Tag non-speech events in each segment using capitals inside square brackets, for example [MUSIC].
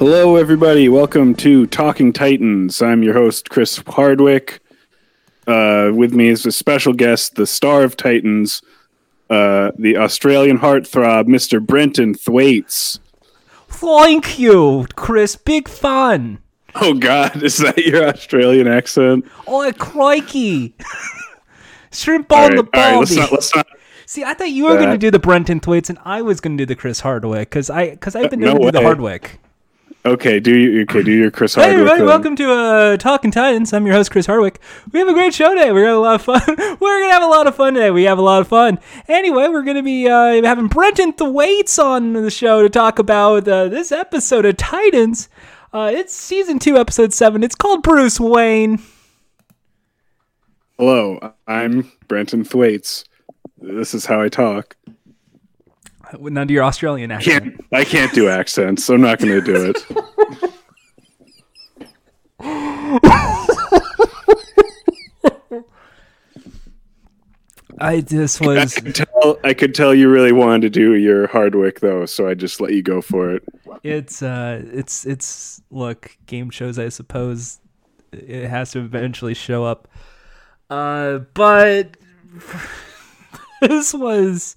Hello, everybody. Welcome to Talking Titans. I'm your host, Chris Hardwick. Uh, with me is a special guest, the star of Titans, uh, the Australian heartthrob, Mr. Brenton Thwaites. Thank you, Chris. Big fun. Oh, God. [LAUGHS] Is that your Australian accent? Oh, crikey. [LAUGHS] Shrimp on right, the all right, let's not, let's not. [LAUGHS] See, I thought you were going to do the Brenton Thwaites and I was going to do the Chris Hardwick because I because I've been Uh, no to do the. Hardwick. Okay, do you, okay, do your Chris Hey Hardwick. everybody, then. welcome to uh, Talking Titans. I'm your host Chris Hardwick. We have a great show today. We're gonna have a lot of fun. [LAUGHS] We're gonna have a lot of fun today. We have a lot of fun. Anyway, we're gonna be uh, having Brenton Thwaites on the show to talk about uh, this episode of Titans. Uh, it's season two, episode seven. It's called Bruce Wayne. Hello, I'm Brenton Thwaites. This is how I talk. None to your Australian accent. Can't I can't do accents, so I'm not going to do it. I this I was could tell I could tell you really wanted to do your Hardwick though, so I just let you go for it. it's uh it's it's look game shows I suppose it has to eventually show up. Uh but [LAUGHS] this was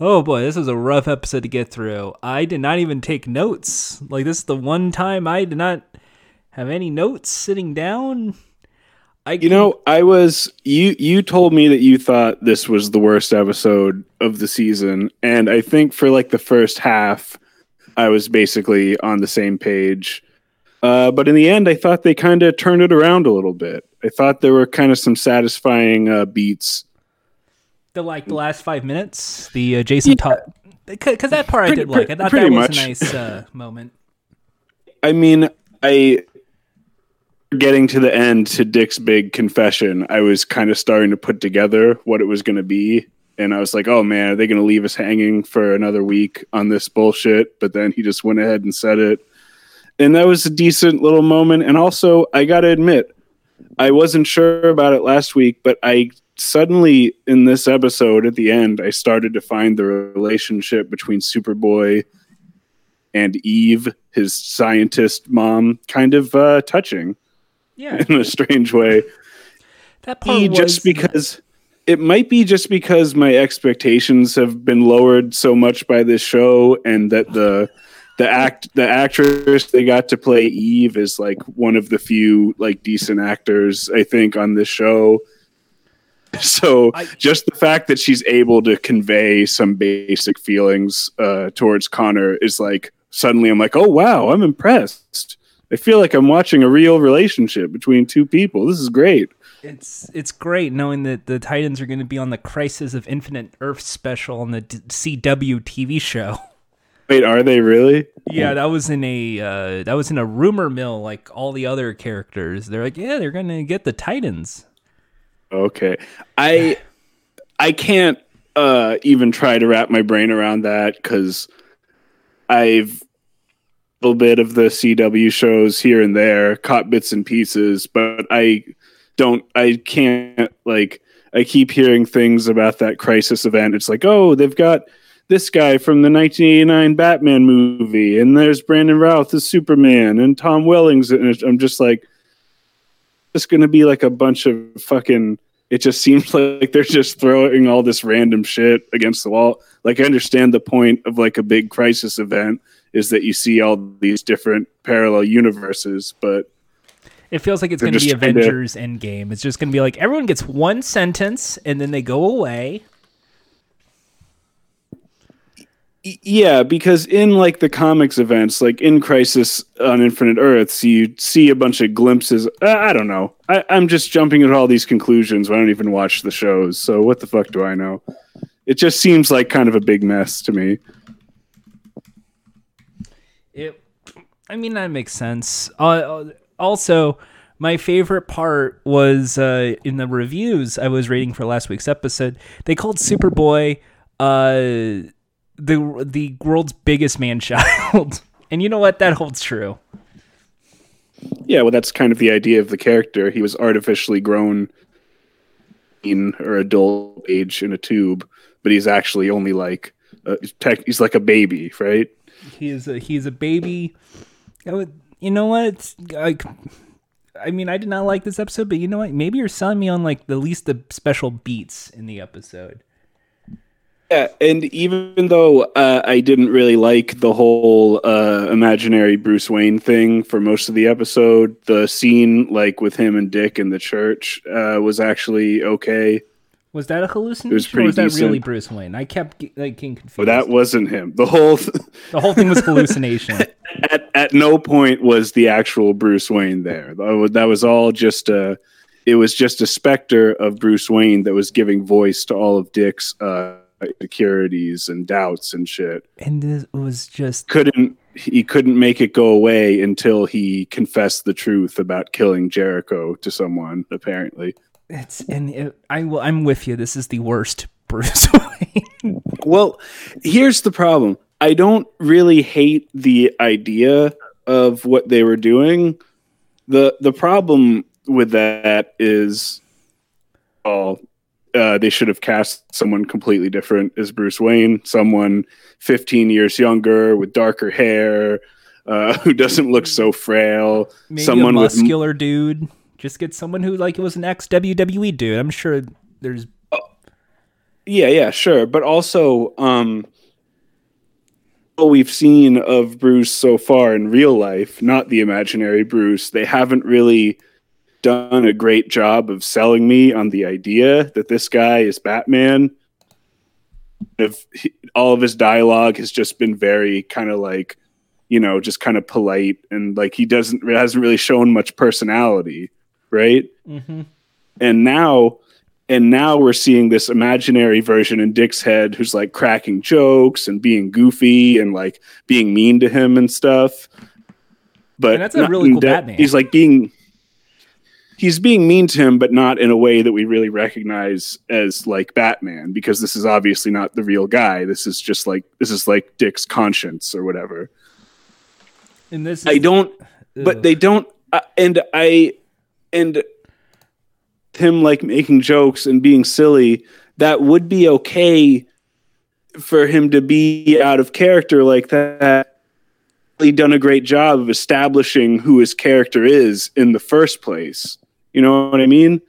oh boy, this was a rough episode to get through. I did not even take notes. Like this is the one time I did not have any notes sitting down. I You know, I was you you told me that you thought this was the worst episode of the season, and I think for like the first half I was basically on the same page. Uh, but in the end, I thought they kind of turned it around a little bit. I thought there were kind of some satisfying uh, beats. The like the last five minutes, the uh, Jason Todd, because that part I Pretty- did like. I thought that was much. a nice uh, moment. I mean, I getting to the end to Dick's big confession, I was kind of starting to put together what it was going to be. And I was like, oh man, are they going to leave us hanging for another week on this bullshit? But then he just went ahead and said it. And that was a decent little moment. And also, I got to admit, I wasn't sure about it last week, but I suddenly, in this episode at the end, I started to find the relationship between Superboy and Eve, his scientist mom, kind of uh, touching Yeah, in a strange way. that part E, was just because it might be just because my expectations have been lowered so much by this show, and that the the act the actress they got to play Eve is like one of the few like decent actors I think on this show. [LAUGHS] So I- just the fact that she's able to convey some basic feelings uh, towards Conner is like suddenly I'm like, oh wow, I'm impressed. I feel like I'm watching a real relationship between two people. This is great. it's it's great knowing that the Titans are going to be on the Crisis of Infinite Earth special on the D- CW TV show. [LAUGHS] Wait, are they really? Yeah, that was in a uh, that was in a rumor mill like all the other characters. They're like, yeah, they're going to get the Titans. Okay. I I can't uh even try to wrap my brain around that cuz I've a little bit of the CW shows here and there, caught bits and pieces, but I don't I can't like I keep hearing things about that crisis event. It's like, "Oh, they've got this guy from the 1989 Batman movie, and there's Brandon Routh as Superman, and Tom Wellings." And I'm just like, it's going to be like a bunch of fucking. It just seems [LAUGHS] like they're just throwing all this random shit against the wall. Like I understand the point of like a big crisis event is that you see all these different parallel universes, but It feels like it's going to be trying to- Avengers Endgame. It's just going to be like everyone gets one sentence and then they go away. Yeah, because in like the comics events, like in Crisis on Infinite Earths, you see a bunch of glimpses. Uh, I don't know. I, I'm just jumping at all these conclusions. I don't even watch the shows, so what the fuck do I know? It just seems like kind of a big mess to me. It, I mean, that makes sense. Uh, also, my favorite part was uh, in the reviews I was reading for last week's episode. They called Superboy uh, the the world's biggest man child, [LAUGHS] and you know what? That holds true. Yeah, well, that's kind of the idea of the character. He was artificially grown in or adult age in a tube, but he's actually only like uh, tech, he's like a baby, right? He is a, he's a baby. Would, you know what? Like, I mean, I did not like this episode, but you know what? Maybe you're selling me on like the least the special beats in the episode. Yeah, and even though uh, I didn't really like the whole uh, imaginary Bruce Wayne thing for most of the episode, the scene like with him and Dick in the church uh, was actually okay. Was that a hallucination? It was or pretty was that really Bruce Wayne? I kept like getting confused. But that wasn't him. The whole the whole thing was hallucination. [LAUGHS] at at no point was the actual Bruce Wayne there. That was, that was all just a. It was just a specter of Bruce Wayne that was giving voice to all of Dick's uh, insecurities and doubts and shit. and this was just Couldn't he couldn't make it go away until he confessed the truth about killing Jericho to someone. Apparently, it's and it, I will. I'm with you. This is the worst [LAUGHS] Bruce Wayne. Well, here's the problem. I don't really hate the idea of what they were doing. the The problem with that is, oh, uh, they should have cast someone completely different as Bruce Wayne, someone 15 years younger with darker hair, uh, [LAUGHS] who doesn't look so frail, Maybe someone a with muscular dude. Just get someone who like it was an ex WWE dude. I'm sure there's Yeah, yeah, sure. But also, um, what we've seen of Bruce so far in real life, not the imaginary Bruce, they haven't really done a great job of selling me on the idea that this guy is Batman. If he, all of his dialogue has just been very kind of like, you know, just kind of polite and like he doesn't hasn't really shown much personality, right? Mm-hmm. And now and now we're seeing this imaginary version in Dick's head who's like cracking jokes and being goofy and like being mean to him and stuff. But And that's a really cool that- Batman. He's like being he's being mean to him, but not in a way that we really recognize as like Batman, because this is obviously not the real guy. This is just like this is like Dick's conscience or whatever. and this. I don't but they don't uh, and i and him like making jokes and being silly that would be okay for him to be out of character like that he done a great job of establishing who his character is in the first place you know what i mean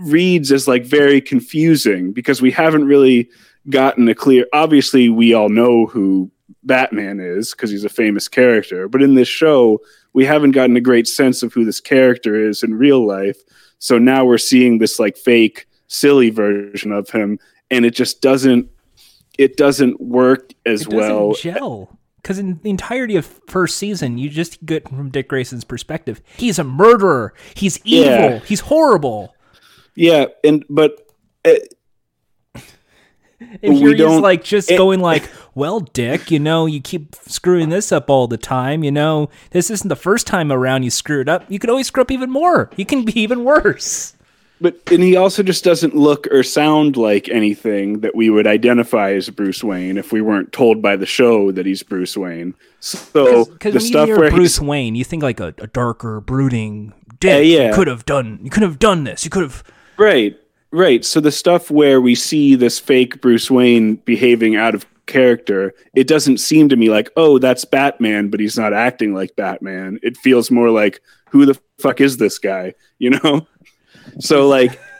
reads as like very confusing because we haven't really gotten a clear obviously we all know who Batman is because he's a famous character. But in this show, we haven't gotten a great sense of who this character is in real life. So now we're seeing this like fake, silly version of him, and it just doesn't it doesn't work as it doesn't well. gel. Because in the entirety of first season, you just get from Dick Grayson's perspective. He's a murderer. He's evil. Yeah. He's horrible. Yeah, and but uh, And We don't- like just it- going like, "Well, Dick, you know, you keep screwing this up all the time. You know, this isn't the first time around you screwed up. You could always screw up even more. You can be even worse." But and he also just doesn't look or sound like anything that we would identify as Bruce Wayne if we weren't told by the show that he's Bruce Wayne. So Because the when stuff where Bruce Wayne, you think like a, a darker, brooding Dick. Yeah, yeah. You could have done. You could have done this. You could have. Right, right. So the stuff where we see this fake Bruce Wayne behaving out of character, it doesn't seem to me like, oh, that's Batman, but he's not acting like Batman. It feels more like, who the fuck is this guy? You know? So like, [LAUGHS]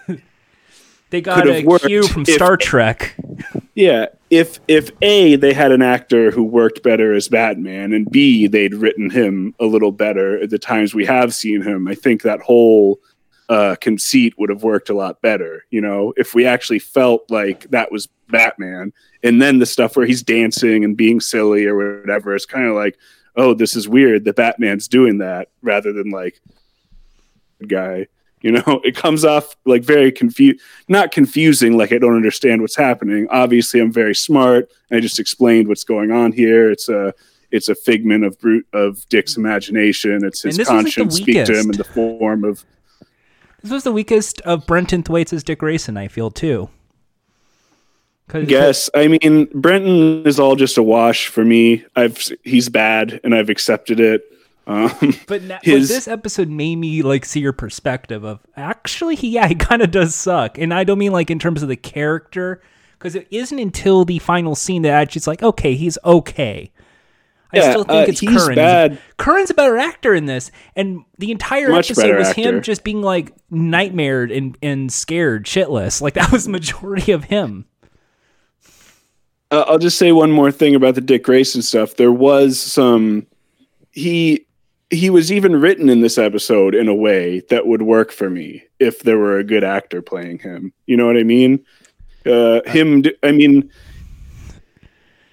They got a cue from Star Trek. [LAUGHS] yeah, if if A, they had an actor who worked better as Batman, and B, they'd written him a little better at the times we have seen him, I think that whole uh, conceit would have worked a lot better. You know, if we actually felt like that was Batman, and then the stuff where he's dancing and being silly or whatever, it's kind of like, oh, this is weird that Batman's doing that rather than like guy. You know, [LAUGHS] it comes off like very confused, not confusing, like I don't understand what's happening. Obviously, I'm very smart. I just explained what's going on here. It's a it's a figment of brute of Dick's imagination. It's his was, like, conscience speak to him in the form of This was the weakest of Brenton Thwaites' Dick Grayson. I feel too. Yes, I mean Brenton is all just a wash for me. I've he's bad, and I've accepted it. Um, [LAUGHS] But, na- but his- this episode made me like see your perspective of actually, he, [LAUGHS] yeah, he kind of does suck, and I don't mean like in terms of the character, because it isn't until the final scene that actually it's like, okay, he's okay. I Yeah, still think uh, it's he's Curran's. bad. Curran's a better actor in this, and the entire Much episode was actor. him just being like nightmared and and scared, shitless. Like [LAUGHS] that was the majority of him. Uh, I'll just say one more thing about the Dick Grayson stuff. There was some he he was even written in this episode in a way that would work for me if there were a good actor playing him. You know what I mean? Uh, him, I mean,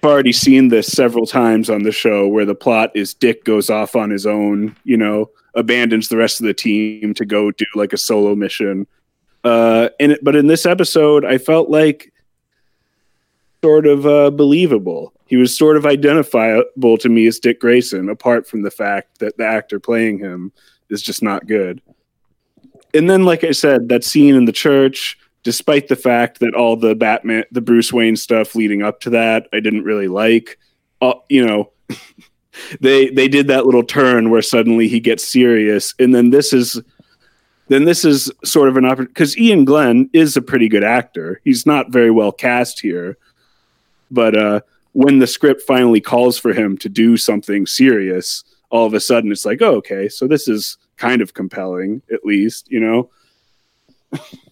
I've already seen this several times on the show where the plot is Dick goes off on his own, you know, abandons the rest of the team to go do like a solo mission. Uh, and but in this episode, I felt like sort of uh, believable. He was sort of identifiable to me as Dick Grayson, apart from the fact that the actor playing him is just not good. And then, like I said, that scene in the church, despite the fact that all the Batman, the Bruce Wayne stuff leading up to that, I didn't really like. Uh, you know, [LAUGHS] they they did that little turn where suddenly he gets serious, and then this is then this is sort of an opportunity because Iain Glen is a pretty good actor. He's not very well cast here, but uh, when the script finally calls for him to do something serious, all of a sudden it's like, oh, okay, so this is kind of compelling, at least, you know.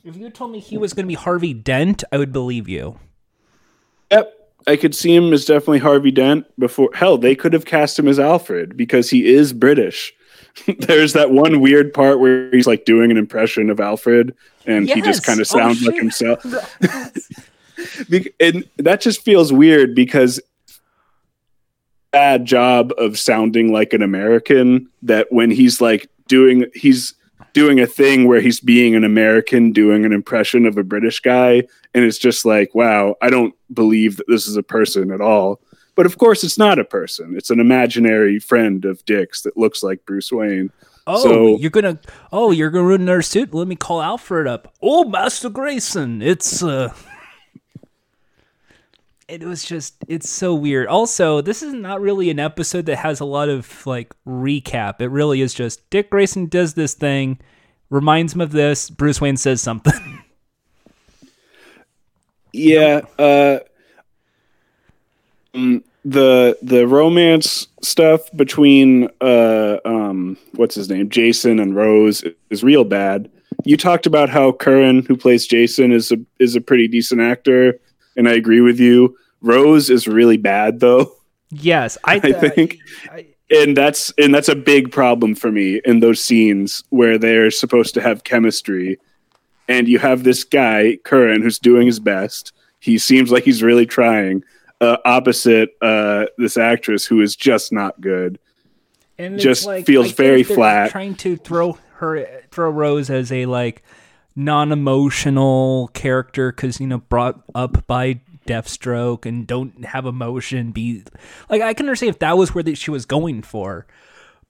If you told me he was going to be Harvey Dent, I would believe you. Yep. I could see him as definitely Harvey Dent before. Hell, they could have cast him as Alfred because he is British. [LAUGHS] There's that one weird part where he's like doing an impression of Alfred and he just kind of Oh, sounds like himself. [LAUGHS] [LAUGHS] And that just feels weird because bad job of sounding like an American that when he's like doing he's doing a thing where he's being an American doing an impression of a British guy and it's just like wow I don't believe that this is a person at all but of course it's not a person it's an imaginary friend of Dick's that looks like Bruce Wayne Oh, So- you're gonna oh you're gonna ruin our suit. Let me call Alfred up. Oh, Master Grayson, it's uh. It was just it's so weird. Also, this is not really an episode that has a lot of like recap. It really is just Dick Grayson does this thing, reminds him of this. Bruce Wayne says something. [LAUGHS] Yeah, uh, um, the the romance stuff between uh, um, what's his name, Jason and Rose is real bad. You talked about how Curran, who plays Jason, is a is a pretty decent actor, and I agree with you. Rose is really bad though, yes, I, [LAUGHS] I think- I- and that's and that's a big problem for me in those scenes where they're supposed to have chemistry and you have this guy curran who's doing his best he seems like he's really trying uh, opposite uh, this actress who is just not good and just like, feels I very flat. Trying to throw her, throw Rose as a like non-emotional character because you know brought up by Deathstroke and don't have emotion. Be like I can understand if that was where that she was going for,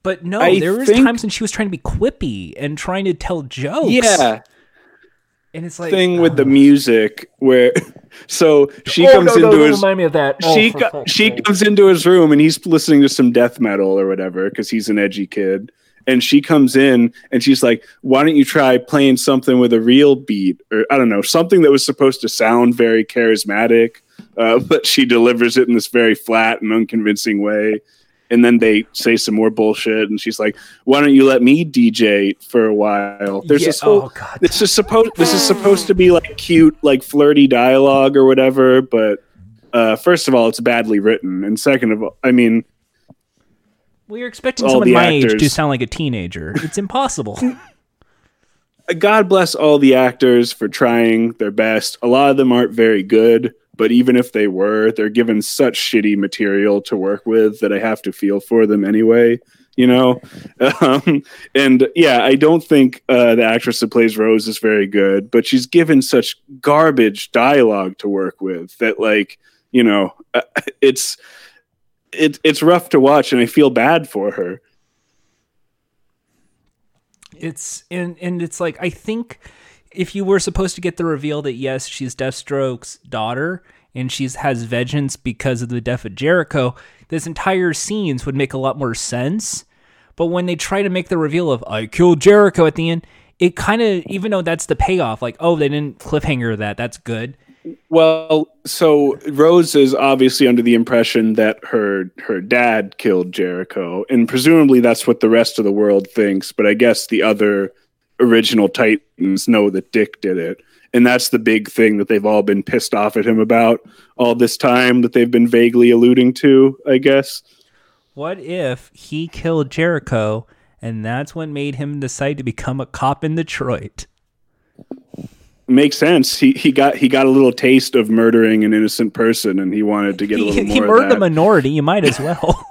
but no, I there was think- times when she was trying to be quippy and trying to tell jokes. yeah and it's like thing with the oh. music where [LAUGHS] so she oh, comes no, no, into don't his remind me of that. Oh, she for co- she comes into his room and he's listening to some death metal or whatever because he's an edgy kid. And she comes in and she's like, "Why don't you try playing something with a real beat or I don't know something that was supposed to sound very charismatic, uh, [LAUGHS] but she delivers it in this very flat and unconvincing way." And then they say some more bullshit, and she's like, "Why don't you let me DJ for a while?" There's Yeah, this whole oh god, this is supposed this is supposed to be like cute like flirty dialogue or whatever but uh first of all it's badly written and second of all i mean well, you're expecting all someone my age to sound like a teenager. It's impossible. [LAUGHS] god bless all the actors for trying their best a lot of them aren't very good but even if they were they're given such shitty material to work with that i have to feel for them anyway you know [LAUGHS] um, and yeah i don't think uh, the actress that plays rose is very good but she's given such garbage dialogue to work with that like you know uh, [LAUGHS] it's it, it's rough to watch and i feel bad for her it's and and it's like I think if you were supposed to get the reveal that yes, she's Deathstroke's daughter and she's has vengeance because of the death of Jericho, this entire scenes would make a lot more sense. But when they try to make the reveal of I killed Jericho at the end, it kind of even though that's the payoff, like oh they didn't cliffhanger that, that's good. Well, so Rose is obviously under the impression that her her dad killed Jericho, and presumably that's what the rest of the world thinks. But I guess the other original Titans know that Dick did it, and that's the big thing that they've all been pissed off at him about all this time that they've been vaguely alluding to. I guess. What if he killed Jericho, and that's what made him decide to become a cop in Detroit? Makes sense. He he got he got a little taste of murdering an innocent person, and he wanted to get a little he, more. He murdered a minority. You might as well. [LAUGHS]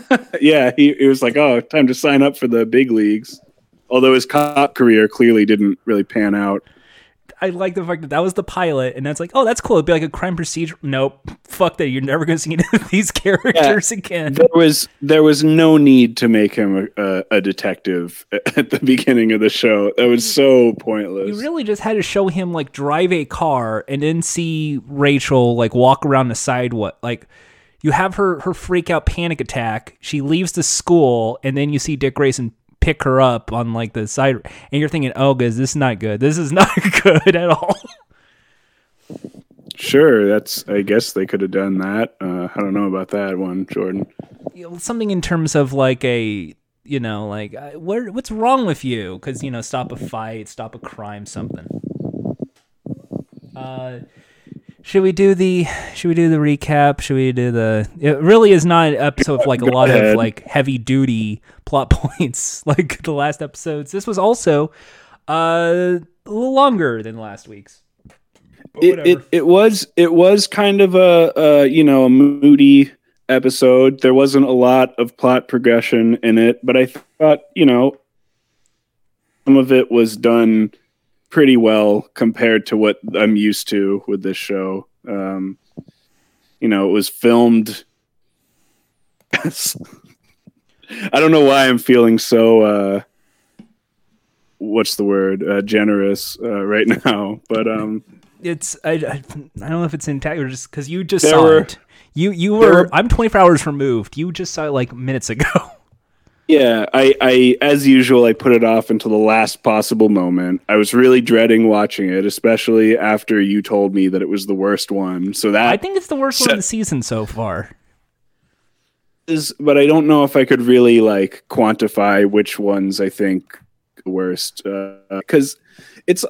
[LAUGHS] yeah, he, he was like, "Oh, time to sign up for the big leagues." Although his cop career clearly didn't really pan out. I like the fact that that was the pilot, and that's like, oh, that's cool. It'd be like a crime procedure. Nope, fuck that. You're never going to see any [LAUGHS] of these characters yeah, again. There was there was no need to make him a, a, detective [LAUGHS] at the beginning of the show. That was so pointless. You really just had to show him like drive a car and then see Rachel like walk around the sidewalk. Like you have her her freak out panic attack. She leaves the school, and then you see Dick Grayson pick her up on like the side, and you're thinking, "Oh, guys, this is not good. This is [LAUGHS] not good at all." Sure, that's. I guess they could have done that. Uh, I don't know about that one, Jordan. You know, something in terms of like a, you know, like what what's wrong with you? Because you know, stop a fight, stop a crime, something. Uh, should we do the should we do the recap? Should we do the it really is not an episode of like a lot ahead. of like heavy duty plot [LAUGHS] points like the last episodes. This was also uh, a little longer than last week's. It, it it was it was kind of a, a you know a moody episode. There wasn't a lot of plot progression in it, but I thought you know some of it was done pretty well compared to what I'm used to with this show. Um, you know, it was filmed. [LAUGHS] I don't know why I'm feeling so. Uh, what's the word? Uh, generous uh, right [LAUGHS] now, but um, it's I, I, I don't know if it's intact or just because you just saw were, it. You you were, were I'm 24 hours removed. You just saw it like minutes ago. [LAUGHS] Yeah, I, I, as usual, I put it off until the last possible moment. I was really dreading watching it, especially after you told me that it was the worst one. So that I think it's the worst one of the season so far. Is, but I don't know if I could really like quantify which ones I think the worst because uh, it's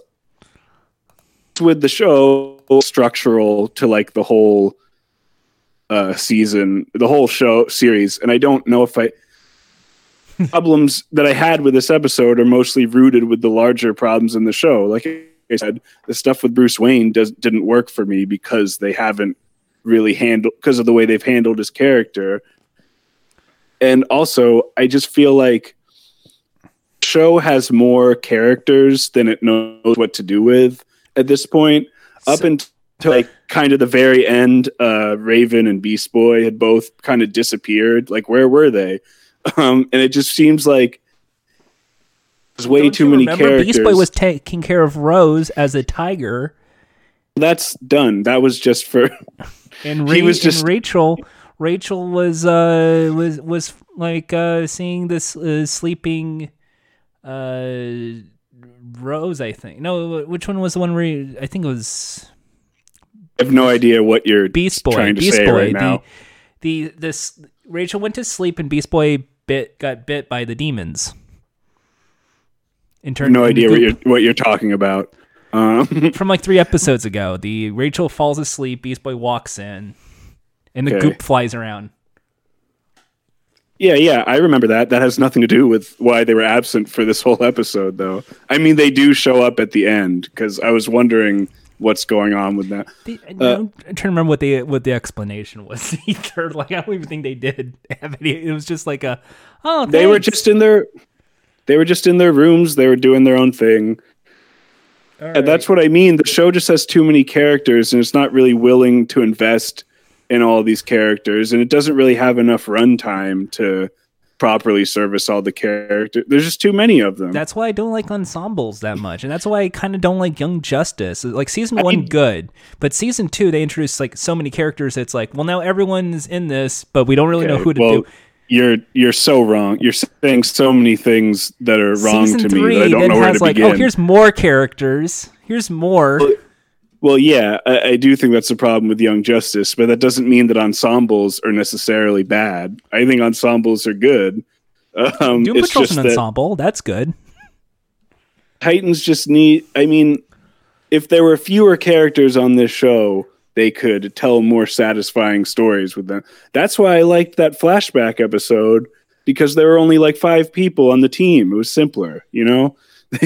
with the show structural to like the whole uh season, the whole show series, and I don't know if I problems that I had with this episode are mostly rooted with the larger problems in the show. Like I said, the stuff with Bruce Wayne does didn't work for me because they haven't really handled because of the way they've handled his character. And also, I just feel like show has more characters than it knows what to do with at this point. So, Up until like kind of the very end, uh, Raven and Beast Boy had both kind of disappeared. Like, where were they? Um, and it just seems like there's way Don't too many remember characters. Beast Boy was taking care of Rose as a tiger. That's done. That was just for. [LAUGHS] and [LAUGHS] Ra- he was just Rachel. Rachel was uh was was like uh seeing this uh, sleeping uh Rose. I think no. Which one was the one where you, I think it was. I have no idea what you're Beast Boy. trying to Beast Boy. right now. The the this Rachel went to sleep and Beast Boy bit got bit by the demons. In turn, no idea what you're what you're talking about. Um. [LAUGHS] From like three episodes ago, the Rachel falls asleep, Beast Boy walks in, and the okay. goop flies around. Yeah, yeah, I remember that. That has nothing to do with why they were absent for this whole episode, though. I mean, they do show up at the end because I was wondering what's going on with that. The, uh, I'm trying to remember what the what the explanation was [LAUGHS] either. Like I don't even think they did have any. It was just like a oh. Thanks. They were just in their they were just in their rooms. They were doing their own thing. Right. And that's what I mean. The show just has too many characters, and it's not really willing to invest in all these characters, and it doesn't really have enough runtime to properly service all the characters. There's just too many of them. That's why I don't like ensembles that much, and that's why I kind of don't like Young Justice. Like season one, I, good, but season two they introduced like so many characters. It's like, well, now everyone's in this, but we don't really okay, know who to well, do. You're you're so wrong. You're saying so many things that are wrong season to me that I don't know where to like, oh, begin. Oh, here's more characters. Here's more. Well, yeah, I, I do think that's a problem with Young Justice, but that doesn't mean that ensembles are necessarily bad. I think ensembles are good. Um, Doom Patrol's just an that ensemble. That's good. Titans just need. I mean, if there were fewer characters on this show, they could tell more satisfying stories with them. That's why I liked that flashback episode because there were only like five people on the team. It was simpler, you know. [LAUGHS]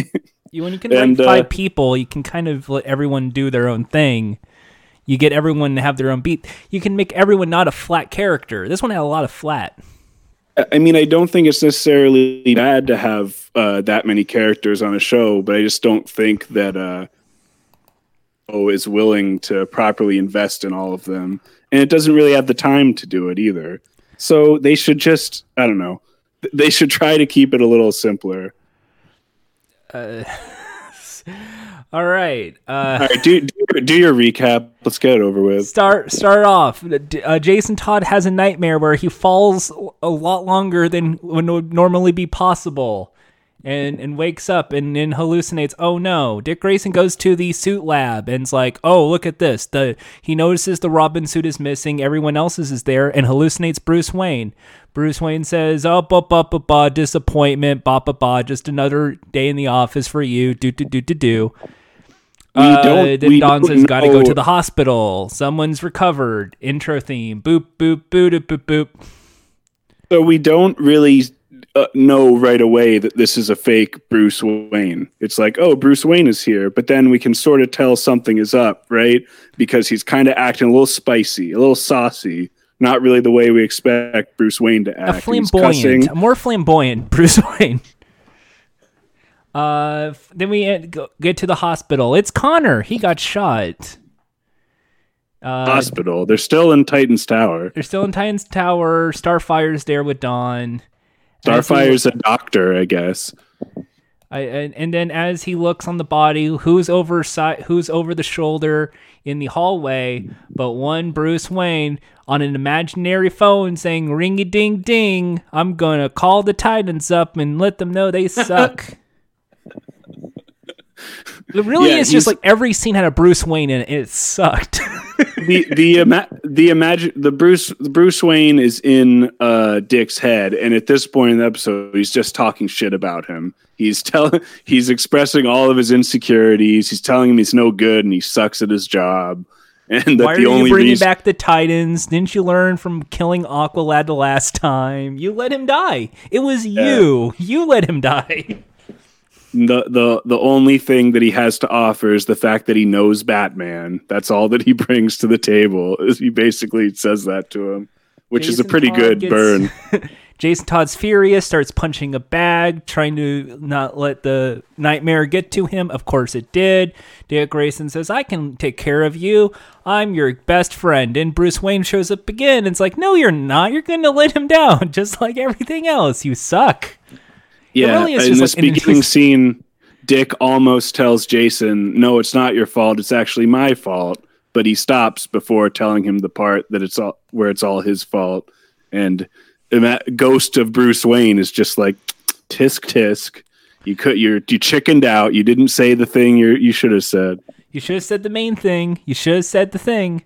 You, when you can And, write uh, five people, you can kind of let everyone do their own thing. You get everyone to have their own beat. You can make everyone not a flat character. This one had a lot of flat. I mean, I don't think it's necessarily bad to have uh, that many characters on a show, but I just don't think that uh, O is willing to properly invest in all of them, and it doesn't really have the time to do it either. So they should just, I don't know, they should try to keep it a little simpler. [LAUGHS] All right. Uh, All right, do do, do your recap. Let's get it over with. start start off. Uh, Jason Todd has a nightmare where he falls a lot longer than would normally be possible, and and wakes up and then hallucinates. Oh no! Dick Grayson goes to the suit lab and's like, "Oh look at this!" The he notices the Robin suit is missing. Everyone else's is there, and hallucinates Bruce Wayne. Bruce Wayne says, "Up, up, up, up, ba, disappointment, ba, ba, ba, just another day in the office for you, do, do, do, do, do." We Uh, don't. then we Dawn says, "Got to go to the hospital. Someone's recovered." Intro theme. Boop boop boop boop boop. So we don't really uh, know right away that this is a fake Bruce Wayne. It's like, oh, Bruce Wayne is here, but then we can sort of tell something is up, right? Because he's kind of acting a little spicy, a little saucy, not really the way we expect Bruce Wayne to A act. He's flamboyant, a more flamboyant [LAUGHS] Bruce Wayne. Uh, then we uh, get to the hospital. It's Conner. He got shot. Uh, hospital. They're still in Titan's Tower. they're still in Titan's Tower. Starfire's there with Dawn. Starfire's a doctor, I guess. I, and, and then as he looks on the body, who's over si- who's over the shoulder in the hallway, but one Bruce Wayne on an imaginary phone saying "Ringy ding ding." I'm gonna call the Titans up and let them know they [LAUGHS] suck. It really Yeah, is just like every scene had a Bruce Wayne in it. and It sucked. [LAUGHS] the the ima- the imagine the Bruce the Bruce Wayne is in uh Dick's head, and at this point in the episode, he's just talking shit about him. He's telling [LAUGHS] he's expressing all of his insecurities. He's telling him he's no good and he sucks at his job, and that Why are the you only bringing reason back the Titans? Didn't you learn from killing Aqualad the last time? You let him die. It was you. You let him die. [LAUGHS] the the the only thing that he has to offer is the fact that he knows Batman. That's all that he [LAUGHS] brings to the table. Is [LAUGHS] he basically says that to him, which is a pretty Todd good gets- burn. [LAUGHS] Jason Todd's furious, starts punching a bag, trying to not let the nightmare get to him. Of course, it did. Dick Grayson says, I can take care of you. I'm your best friend. And Bruce Wayne shows up again. And it's like, no, you're not. You're going to let him down, just like everything else. You suck. Yeah, really is in just this like beginning interest- scene, Dick almost tells Jason, "No, it's not your fault. It's actually my fault." But he stops before telling him the part that it's all where it's all his fault. And and that Ghost of Bruce Wayne is just like tisk tisk. You could you're you chickened out. You didn't say the thing you you should have said. You should have said the main thing. You should have said the thing.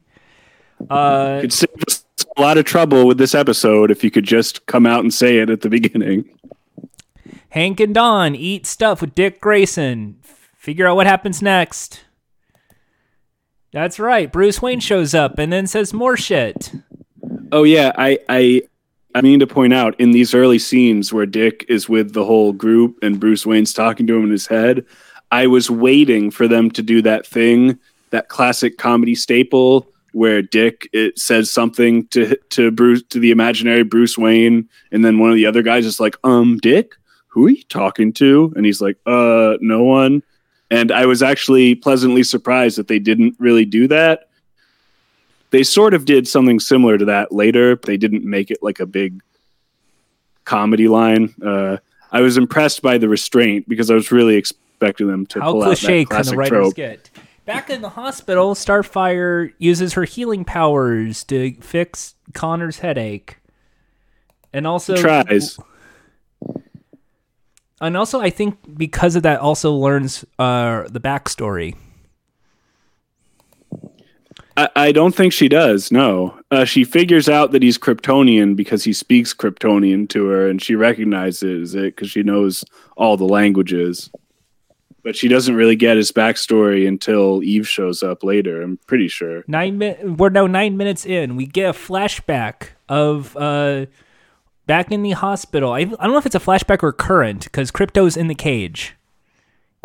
Uh, It'd save us a lot of trouble with this episode if you could just come out and say it at the beginning. Hank and Dawn eat stuff with Dick Grayson. Figure out what happens next. That's right. Bruce Wayne shows up and then says more shit. Oh yeah, I I I mean to point out in these early scenes where Dick is with the whole group and Bruce Wayne's talking to him in his head, I was waiting for them to do that thing, that classic comedy staple where Dick it says something to to Bruce to the imaginary Bruce Wayne, and then one of the other guys is like, "Um, Dick, who are you talking to?" And he's like, "Uh, no one." And I was actually pleasantly surprised that they didn't really do that they sort of did something similar to that later, but they didn't make it like a big comedy line. Uh, I was impressed by the restraint because I was really expecting them to How pull cliche out that can the classic writers trope. get? Back in the hospital, Starfire uses her healing powers to fix Conner's headache. And also Tries. And also I think because of that also learns uh the backstory. I, I don't think she does. No, uh, she figures out that he's Kryptonian because he speaks Kryptonian to her, and she recognizes it because she knows all the languages. But she doesn't really get his backstory until Eve shows up later. I'm pretty sure. Nine min- We're now nine minutes in. We get a flashback of uh, back in the hospital. I, I don't know if it's a flashback or current because Krypto's in the cage.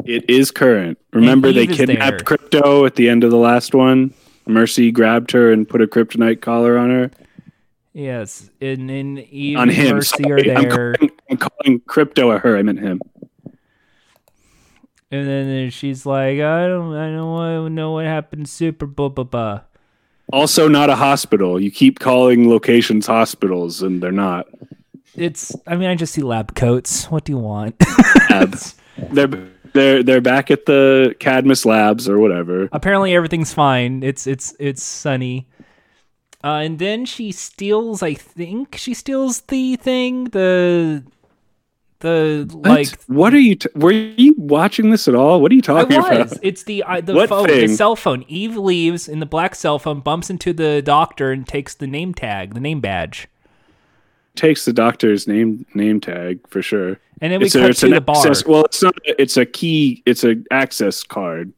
It is current. Remember, they kidnapped. Krypto at the end of the last one. Mercy grabbed her and put a kryptonite collar on her. Yes, and in Eve on him. Mercy Sorry, are I'm there, calling, I'm calling Krypto a her. I meant him. and then she's like, "I don't, I don't know what happened." Super blah blah blah. Also, not a hospital. You keep calling locations hospitals, and they're not. It's. I mean, I just see lab coats. What do you want? [LAUGHS] Labs. they're they're they're back at the Cadmus Labs or whatever. Apparently, everything's fine. It's it's it's sunny. Uh, and then she steals. I think she steals the thing. The the like. What? what are you? T- were you watching this at all? What are you talking about? It's the uh, the What phone, the cell phone. Eve leaves in the black cell phone, bumps into the doctor, and takes the name tag, the name badge. Takes the doctor's name name tag for sure. And then we It's, a, cut it's to the bar. access. Well, it's not. It's a key. It's an access card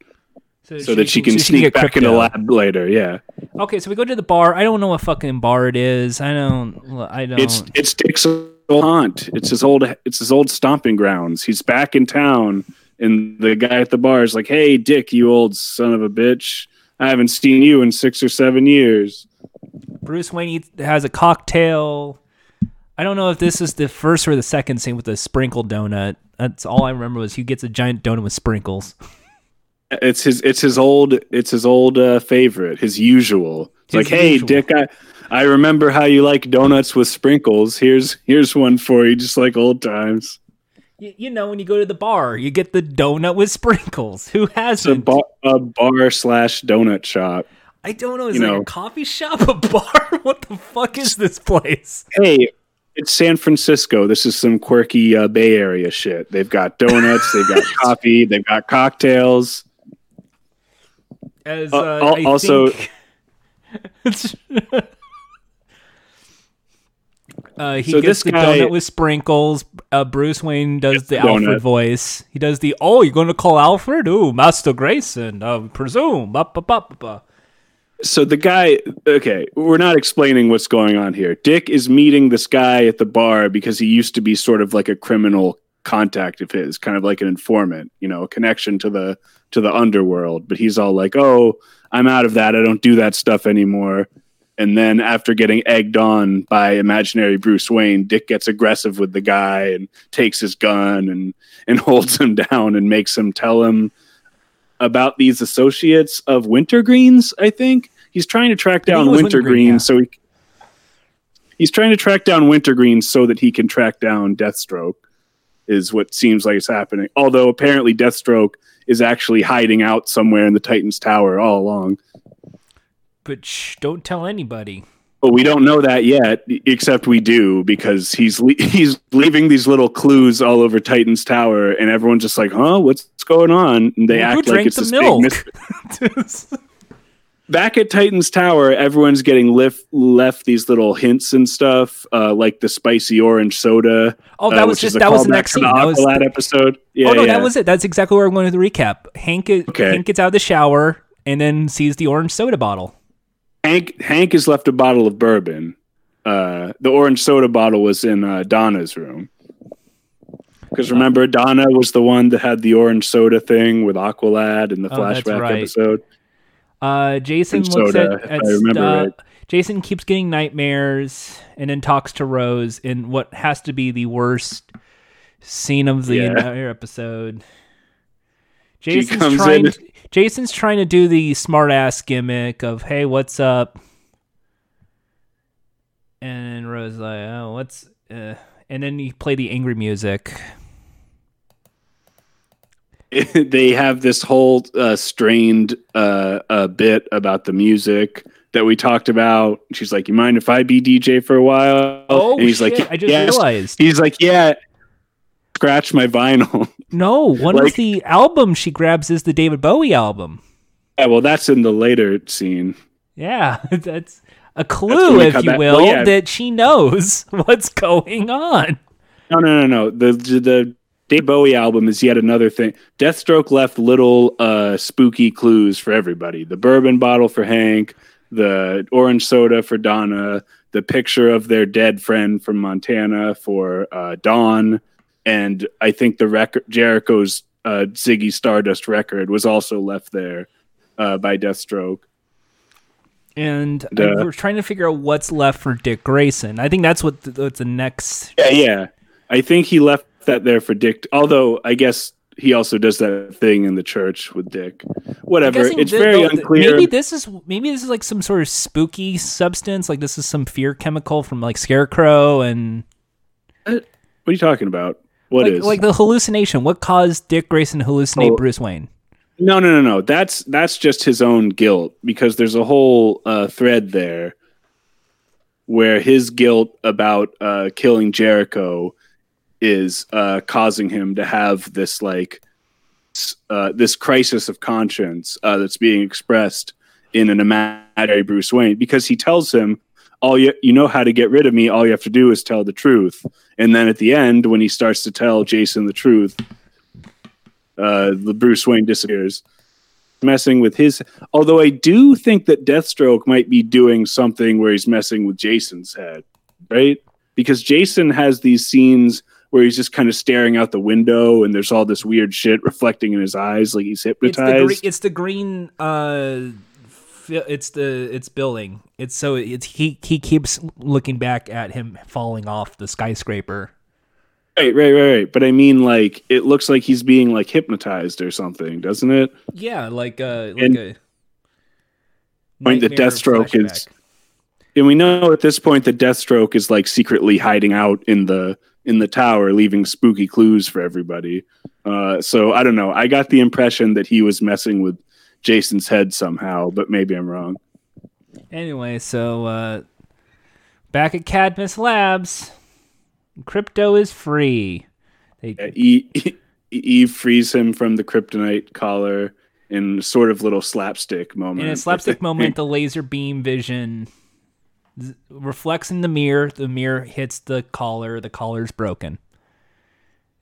so that she can so sneak get back in the lab later. Yeah, Okay, so we go to the bar. I don't know what fucking bar it is. I don't. I don't. it's it's Dick's old haunt. It's his old. It's his old stomping grounds. He's back in town, and the guy at the bar is like, "Hey, Dick, you old son of a bitch! I haven't seen you in six or seven years." Bruce Wayne eats, has a cocktail. I don't know if this is the first or the second scene with the sprinkle donut. That's all I remember was he gets a giant donut with sprinkles. It's his. It's his old. It's his old uh, favorite. His usual. It's His like, hey. Dick, I I remember how you like donuts with sprinkles. Here's here's one for you, just like old times. You, you know, when you go to the bar, you get the donut with sprinkles. Who It's a bar, a bar slash donut shop. I don't know. Is it like a coffee shop, a bar? [LAUGHS] what the fuck is this place? Hey, it's San Francisco. This is some quirky uh, Bay Area shit. They've got donuts. they've got [LAUGHS] coffee. They've got cocktails. As Uh, uh, I also- think- [LAUGHS] uh, he So gets the guy- donut with sprinkles. Uh, Bruce Wayne does the Alfred donut. voice. He does the oh, you're going to call Alfred? Ooh, Master Grayson, uh, presume. Ba, ba, ba, ba, ba. So the guy, okay, we're not explaining what's going on here. Dick is meeting this guy at the bar because he used to be sort of like a criminal contact of his, kind of like an informant, you know, a connection to the to the underworld. But he's all like, "Oh, I'm out of that. I don't do that stuff anymore." And then after getting egged on by imaginary Bruce Wayne, Dick gets aggressive with the guy and takes his gun and and [LAUGHS] holds him down and makes him tell him about these associates of Wintergreens. I think he's trying to track down Wintergreen, Wintergreen, yeah. so he he's trying to track down Wintergreen so that he can track down Deathstroke. Is what seems like is happening. Although apparently Deathstroke is actually hiding out somewhere in the Titans Tower all along. But shh, don't tell anybody. But we don't know that yet, except we do because he's le- [LAUGHS] he's leaving these little clues all over Titan's Tower, and everyone's just like, "Huh, what's going on?" And they Who act like it's the this milk? big mystery. [LAUGHS] Back at Titan's Tower, everyone's getting left left these little hints and stuff, uh, like the spicy orange soda. Oh, that uh, was just- that was the next scene. That was episode. Yeah, oh no, yeah. that was it. That's exactly where I'm going to the recap. Hank, is, Okay. Hank gets out of the shower and then sees the orange soda bottle. Hank Hank has left a bottle of bourbon. Uh, the orange soda bottle was in uh, Donna's room. Because remember, Donna was the one that had the orange soda thing with Aqualad in the Oh, flashback right. episode. Uh, Jason looks soda, at, at I remember stuff. right. Jason keeps getting nightmares and then talks to Rose in what has to be the worst scene of the Yeah. entire episode. Jason's trying. in- Jason's trying to do the smart ass gimmick of "Hey, what's up?" And Rose like, "Oh, what's?" Uh, and then you play the angry music. [LAUGHS] they have this whole uh, strained uh, uh, bit about the music that we talked about. She's like, "You mind if I be DJ for a while?" Oh and he's shit! like, I just realized. He's like, "Yeah." Scratch my vinyl. [LAUGHS] No, one of the albums she grabs is the David Bowie album. yeah, well, that's in the later scene. Yeah, [LAUGHS] that's a clue, if you will, well, yeah. that she knows [LAUGHS] what's going on. No, no, no, no. The the Dave Bowie album is yet another thing. Deathstroke left little uh, spooky clues for everybody. The bourbon bottle for Hank, the orange soda for Donna, the picture of their dead friend from Montana for uh, Dawn, and I think the record Jericho's uh, Ziggy Stardust record was also left there uh, by Deathstroke. And uh, we're trying to figure out what's left for Dick Grayson. I think that's what the, what's the next. Yeah, yeah. I think he left that there for Dick. Although I guess he also does that thing in the church with Dick. Whatever. It's the, very the, unclear. Maybe this is maybe this is like some sort of spooky substance. Like this is some fear chemical from like Scarecrow and. Uh, what are you talking about? What like, is like the hallucination? What caused Dick Grayson to hallucinate oh. Bruce Wayne? No, no, no, no. That's that's just his own guilt because there's a whole uh, thread there where his guilt about uh, killing Jericho is uh, causing him to have this like uh, this crisis of conscience uh, that's being expressed in an imaginary Bruce Wayne because he tells him all you you know how to get rid of me all you have to do is tell the truth. And then at the end when he starts to tell Jason the truth uh, the Bruce Wayne disappears. Messing with his although I do think that Deathstroke might be doing something where he's messing with Jason's head right? Because Jason has these scenes where he's just kind of staring out the window and there's all this weird shit reflecting in his eyes like he's hypnotized. It's the, green, it's the green uh it's the it's building. It's so it's he he keeps looking back at him falling off the skyscraper. Right, right, right, right. But I mean, like, it looks like he's being like hypnotized or something, doesn't it? Yeah, like uh, like and a point the Deathstroke flashback. is, and we know at this point that Deathstroke is like secretly hiding out in the in the tower, leaving spooky clues for everybody. Uh, so I don't know. I got the impression that he was messing with Jason's head somehow, but maybe I'm wrong. Anyway, so uh, back at Cadmus Labs, Krypto is free. They... Yeah, Eve, Eve frees him from the kryptonite collar in sort of little slapstick moment. In a slapstick [LAUGHS] moment, the laser beam vision reflects in the mirror. The mirror hits the collar. The collar's broken.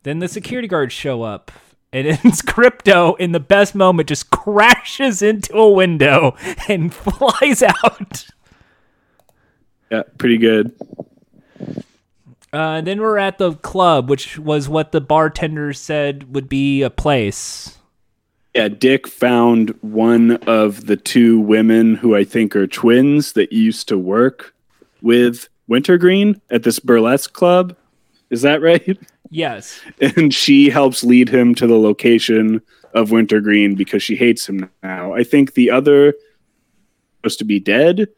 Then the security guards show up, and [LAUGHS] it's Krypto in the best moment just crashes into a window and [LAUGHS] flies out. Yeah, pretty good. Uh, then we're at the club, which was what the bartender said would be a place. Yeah, Dick found one of the two women who I think are twins that used to work with Wintergreen at this burlesque club. Is that right? [LAUGHS] Yes. And she helps lead him to the location of Wintergreen because she hates him now. I think the other supposed to be dead.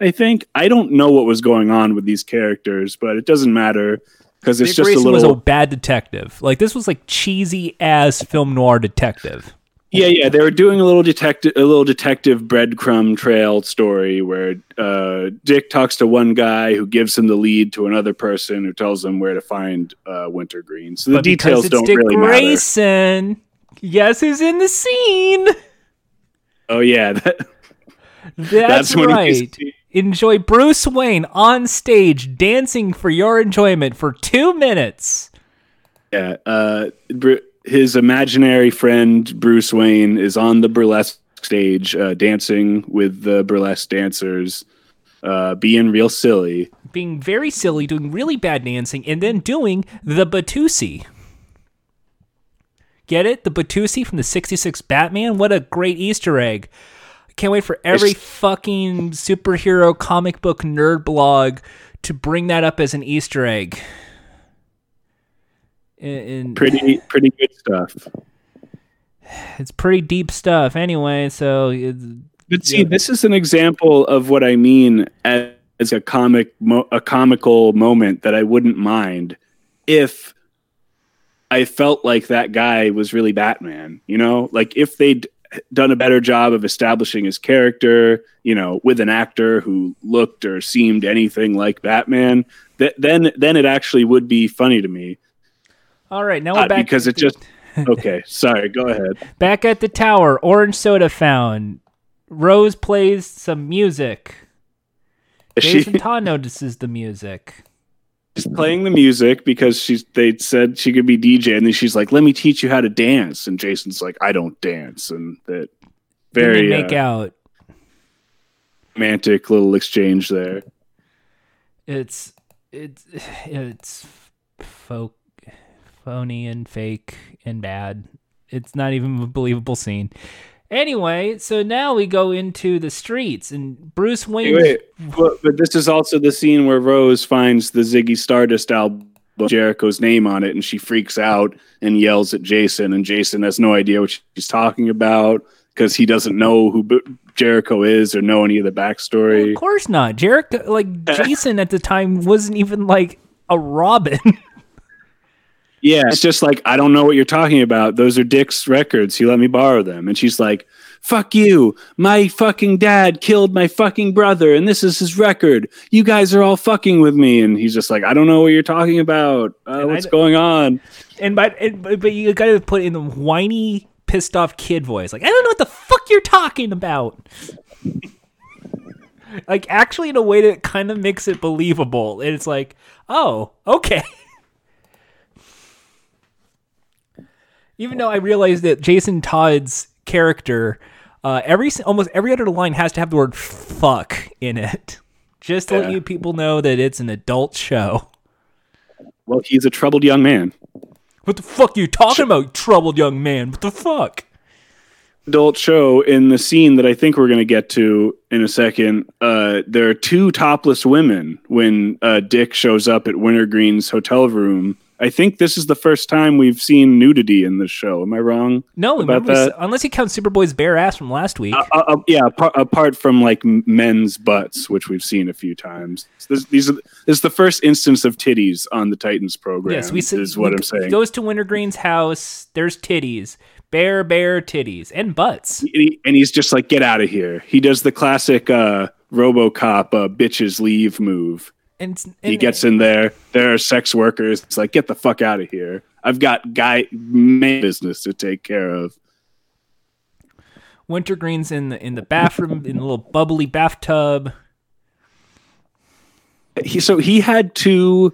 I think I don't know what was going on with these characters, but it doesn't matter because it's Dick just Grayson a little. Was a bad detective. Like this was like cheesy ass film noir detective. Yeah, yeah, they were doing a little detective, a little detective breadcrumb trail story where uh, Dick talks to one guy who gives him the lead to another person who tells him where to find uh, Wintergreen. So the but details don't really Dick really Grayson, matter. Yes, who's in the scene? Oh yeah, [LAUGHS] that, that's, that's right. Enjoy Bruce Wayne on stage dancing for your enjoyment for two minutes. Yeah, uh, his imaginary friend Bruce Wayne is on the burlesque stage, uh, dancing with the burlesque dancers, uh, being real silly, being very silly, doing really bad dancing, and then doing the Batusi. Get it? The Batusi from the '66 Batman. What a great Easter egg! Can't wait for every it's... fucking superhero comic book nerd blog to bring that up as an Easter egg. In, pretty pretty good stuff. It's pretty deep stuff, anyway. So, but see, yeah. this is an example of what I mean as, as a comic, mo- a comical moment that I wouldn't mind if I felt like that guy was really Batman. You know, like if they'd done a better job of establishing his character, you know, with an actor who looked or seemed anything like Batman, that then then it actually would be funny to me. All right, now we're uh, back because it just okay. Sorry, go ahead. [LAUGHS] Back at the tower, orange soda found. Rose plays some music. She, Jason Todd notices the music. she's playing the music because she's they said she could be DJ, and then she's like, "Let me teach you how to dance." And Jason's like, "I don't dance," and that very make uh, out. romantic little exchange there. It's it's [SIGHS] it's folk, phony and fake and bad. It's not even a believable scene. Anyway, so now we go into the streets and Bruce Wayne. Wait, but, but this is also the scene where Rose finds the Ziggy Stardust album, Jericho's name on it, and she freaks out and yells at Jason, and Jason has no idea what she's talking about because he doesn't know who B- Jericho is or know any of the backstory. Of course not. Jericho, like [LAUGHS] Jason at the time, wasn't even like a Robin. [LAUGHS] Yeah, it's just like I don't know what you're talking about. Those are Dick's records. He let me borrow them, and she's like, "Fuck you! My fucking dad killed my fucking brother, and this is his record. You guys are all fucking with me." And he's just like, "I don't know what you're talking about. Uh, And I what's going on?" and but and, but but you got to put in the whiny, pissed off kid voice. Like I don't know what the fuck you're talking about. like actually in a way that kind of makes it believable. And it's like, oh, okay. [LAUGHS] Even though I realized that Jason Todd's character, uh, every almost every other line has to have the word "fuck" in it, just to let you people know that it's an adult show. Well, he's a troubled young man. What the fuck are you talking about, troubled young man? What the fuck? Adult show in the scene that I think we're going to get to in a second. Uh, there are two topless women when uh, Dick shows up at Wintergreen's hotel room. I think this is the first time we've seen nudity in this show. Am I wrong? No, About that? unless you count Superboy's bare ass from last week. Uh, uh, yeah, apart, apart from like men's butts, which we've seen a few times. This, these are this is the first instance of titties on the Titans program. yes, we see. is what I'm saying. He goes to Wintergreen's house. There's titties, bare, bare titties, and butts. and, he, and he's just like, "Get out of here." He does the classic uh, RoboCop uh, "bitches leave" move. And, He gets in there. There are sex workers. It's like, "Get the fuck out of here." I've got guy man business to take care of. Wintergreen's in the in the bathroom in the little bubbly bathtub. he so he had two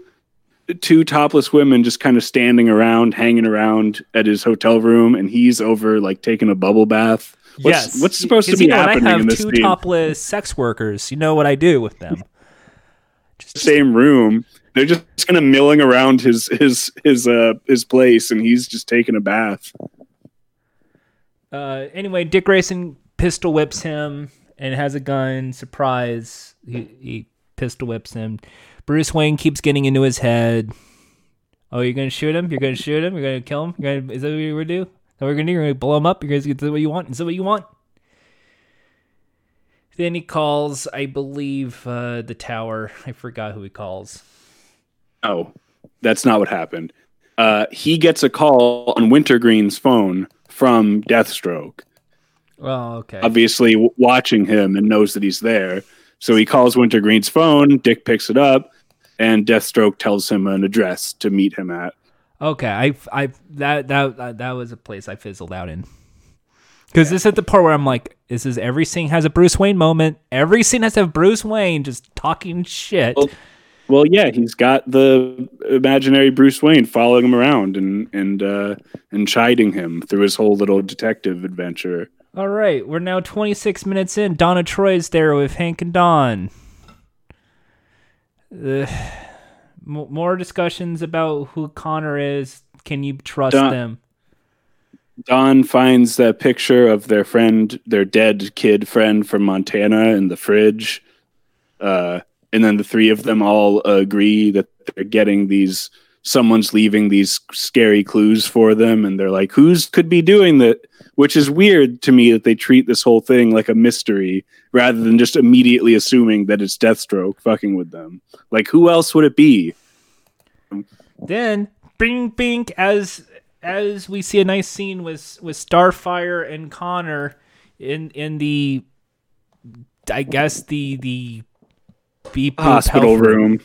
two topless women just kind of standing around hanging around at his hotel room and he's over like taking a bubble bath what's, yes, what's supposed to be you know, happening I have in this two scene? topless sex workers. You know what I do with them? Same room they're just kind of milling around his his his uh his place and he's just taking a bath Uh, anyway, Dick Grayson pistol whips him and has a gun. Surprise! He, he pistol whips him. Bruce Wayne keeps getting into his head. Oh, you're gonna shoot him? You're gonna shoot him? You're gonna kill him? Gonna, is that what you're gonna do? That what you're gonna do? You're gonna blow him up? You're gonna get what you want? Is that what you want? Then he calls, I believe, uh, the tower. I forgot who he calls. oh that's not what happened uh he gets a call on wintergreen's phone from deathstroke Oh, okay. obviously w- watching him and knows that he's there. So he calls Wintergreen's phone. Dick picks it up, and Deathstroke tells him an address to meet him at. Okay, I I that that- that was a place I fizzled out in. Because this is the part where I'm like, this is every scene has a Bruce Wayne moment. Every scene has to have Bruce Wayne just talking shit. Well- Well, yeah, he's got the imaginary Bruce Wayne following him around and and uh, and chiding him through his whole little detective adventure. All right, we're now 26 minutes in. Donna Troy's there with Hank and Dawn. Ugh. M- more discussions about who Conner is. Can you trust Don- them? Dawn finds that picture of their friend, their dead kid friend from Montana in the fridge. Uh, and then the three of them all agree that they're getting these, someone's leaving these scary clues for them. And they're like, who's could be doing that? Which is weird to me that they treat this whole thing like a mystery rather than just immediately assuming that it's Deathstroke fucking with them. Like, who else would it be? Then bing bing as as we see a nice scene with with Starfire and Conner in in the I guess the the beep Hospital health room.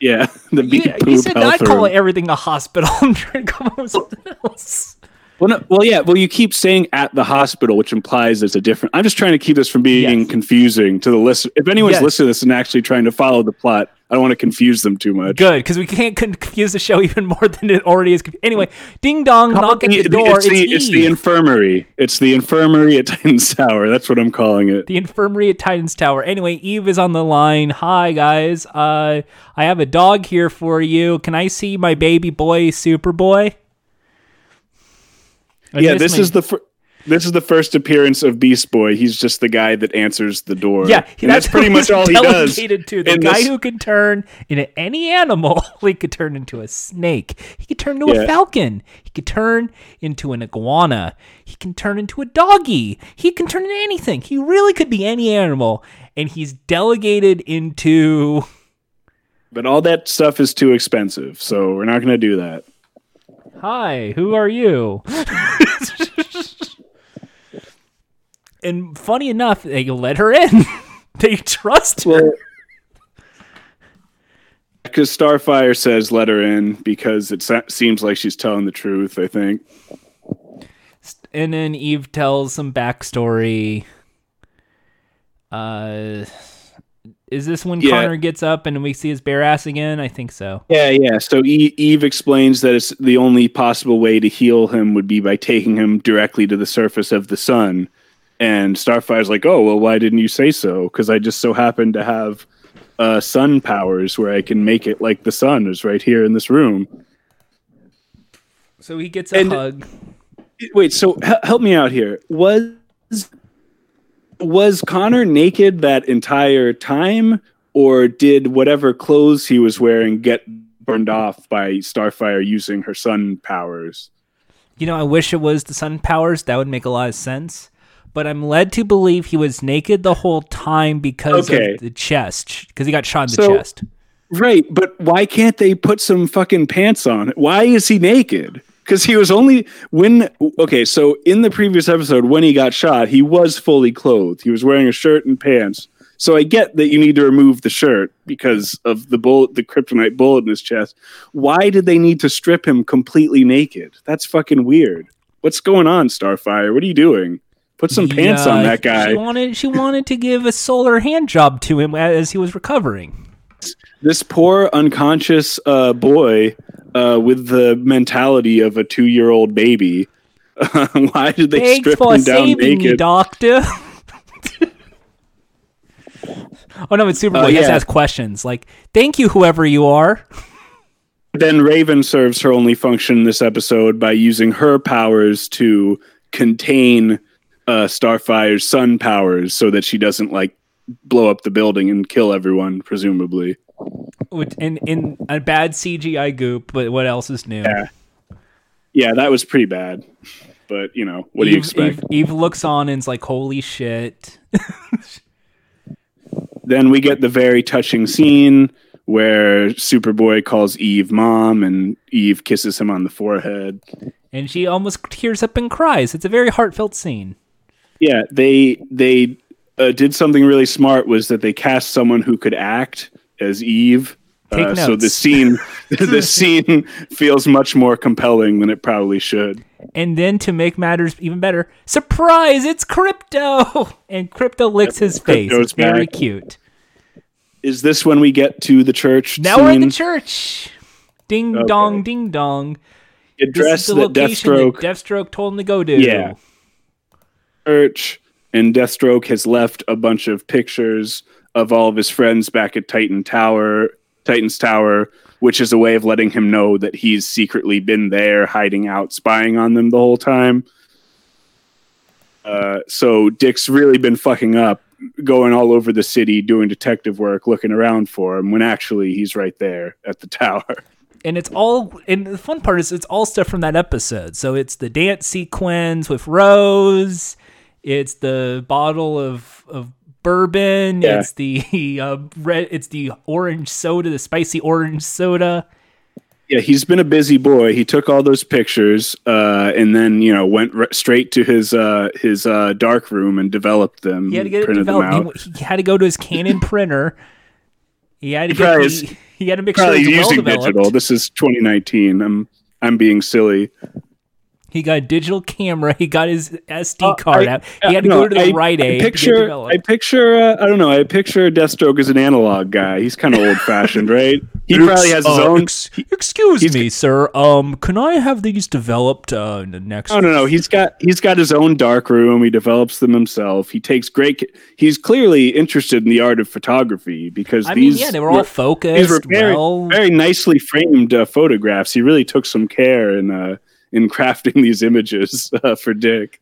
Yeah, [LAUGHS] the beep You, you said not call room. everything a hospital. I'm trying to come up with something else. Well, no, well, yeah. Well, you keep saying at the hospital, which implies there's a different. I'm just trying to keep this from being Yes. confusing to the list. If anyone's Yes. listening to this and actually trying to follow the plot, I don't want to confuse them too much. Good, because we can't confuse the show [LAUGHS] even more than it already is. Anyway, ding dong, knock at the door. It's the, it's the infirmary. It's the infirmary at [LAUGHS] Titan's Tower. That's what I'm calling it. the infirmary at Titan's Tower. Anyway, Eve is on the line. Hi guys. Uh I have a dog here for you. Can I see my baby boy Superboy? Yeah, this is the fir- this is the first appearance of Beast Boy. He's just the guy that answers the door. Yeah, and that's, pretty much all he does. To the guy this- who can turn into any animal. [LAUGHS] he could turn into a snake. He could turn into a falcon. He could turn into an iguana. He can turn into a doggy. He can turn into anything. He really could be any animal, and he's delegated into. [LAUGHS] But all that stuff is too expensive, so we're not going to do that. Hi, who are you? [LAUGHS] and funny enough, they let her in. [LAUGHS] they trust her. Well, because Starfire says let her in because it se- seems like she's telling the truth. I think. and then Eve tells some backstory. Uh, is this when Yeah. Conner gets up and we see his bare ass again? I think so. Yeah, yeah. So Eve explains that it's the only possible way to heal him would be by taking him directly to the surface of the sun. And Starfire's like, "Oh, well, why didn't you say so? Because I just so happen to have uh, sun powers where I can make it like the sun is right here in this room." So he gets a And- hug. Wait, so h- help me out here. Was was Conner naked that entire time, or did whatever clothes he was wearing get burned off by Starfire using her sun powers? You know, I wish it was the sun powers. That would make a lot of sense. But I'm led to believe he was naked the whole time because Okay. of the chest, because he got shot in the chest. Right, but why can't they put some fucking pants on? Why is he naked? Because he was only when okay. So in the previous episode, when he got shot, he was fully clothed. He was wearing a shirt and pants. So I get that you need to remove the shirt because of the bullet, the kryptonite bullet in his chest. Why did they need to strip him completely naked? That's fucking weird. What's going on, Starfire? What are you doing? Put some pants on that guy. She wanted, she wanted to give a solar hand job to him as he was recovering. this poor unconscious uh, boy uh, with the mentality of a two-year-old baby. [LAUGHS] why did they Thanks strip for him down saving me, naked? doctor. oh no, it's Superboy. Uh, He has to ask questions like, "Thank you, whoever you are." then Raven serves her only function in this episode by using her powers to contain uh, Starfire's sun powers, so that she doesn't like blow up the building and kill everyone, presumably. In in a bad CGI goop, but what else is new? Yeah. Yeah, that was pretty bad. But you know, what do you Eve, expect? Eve, Eve looks on and's like, "Holy shit!" [LAUGHS] then we get the very touching scene where Superboy calls Eve mom and Eve kisses him on the forehead. And she almost tears up and cries. It's a very heartfelt scene. Yeah, they they uh, did something really smart was that they cast someone who could act as Eve. Uh, so the scene [LAUGHS] the scene feels much more compelling than it probably should. And then to make matters even better, surprise! It's Krypto, [LAUGHS] and Krypto licks his face. Krypto's It's very back. cute. Is this when we get to the church? Now we're in the church. Ding Okay. dong, ding dong. This address the that location Deathstroke that Deathstroke told him to go to. Yeah. Church, and Deathstroke has left a bunch of pictures of all of his friends back at Titan Tower, Titan's Tower, which is a way of letting him know that he's secretly been there, hiding out, spying on them the whole time. Uh, so Dick's really been fucking up, going all over the city doing detective work, looking around for him, when actually he's right there at the [LAUGHS] tower. and it's all and the fun part is it's all stuff from that episode so it's the dance sequence with rose it's the bottle of of bourbon Yeah. it's the [LAUGHS] uh, red it's the orange soda the spicy orange soda Yeah, he's been a busy boy. He took all those pictures, uh, and then you know went r- straight to his uh, his uh, dark room and developed them. he had to get it developed out. he, he had to go to his canon [LAUGHS] printer he had to get probably the, he had to make Probably well using developed digital. This is 2019. I'm I'm being silly. He got a digital camera. [LAUGHS] He got his SD Uh, card I- out. He had to no, go to the I- Rite I Aid. to get picture. I picture, uh, I don't know. I picture Deathstroke as an analog guy. He's kind of old fashioned, [LAUGHS] right? He probably has his Uh, own. ex- excuse he's- me, sir. Um, can I have these developed uh, in the next? Oh no, no, he's got he's got his own dark room. He develops them himself. He takes great. He's clearly interested in the art of photography because I mean, these yeah, they were all These focused. were very, well, very nicely framed uh, photographs. He really took some care and. uh, in crafting [LAUGHS] these images uh, for Dick.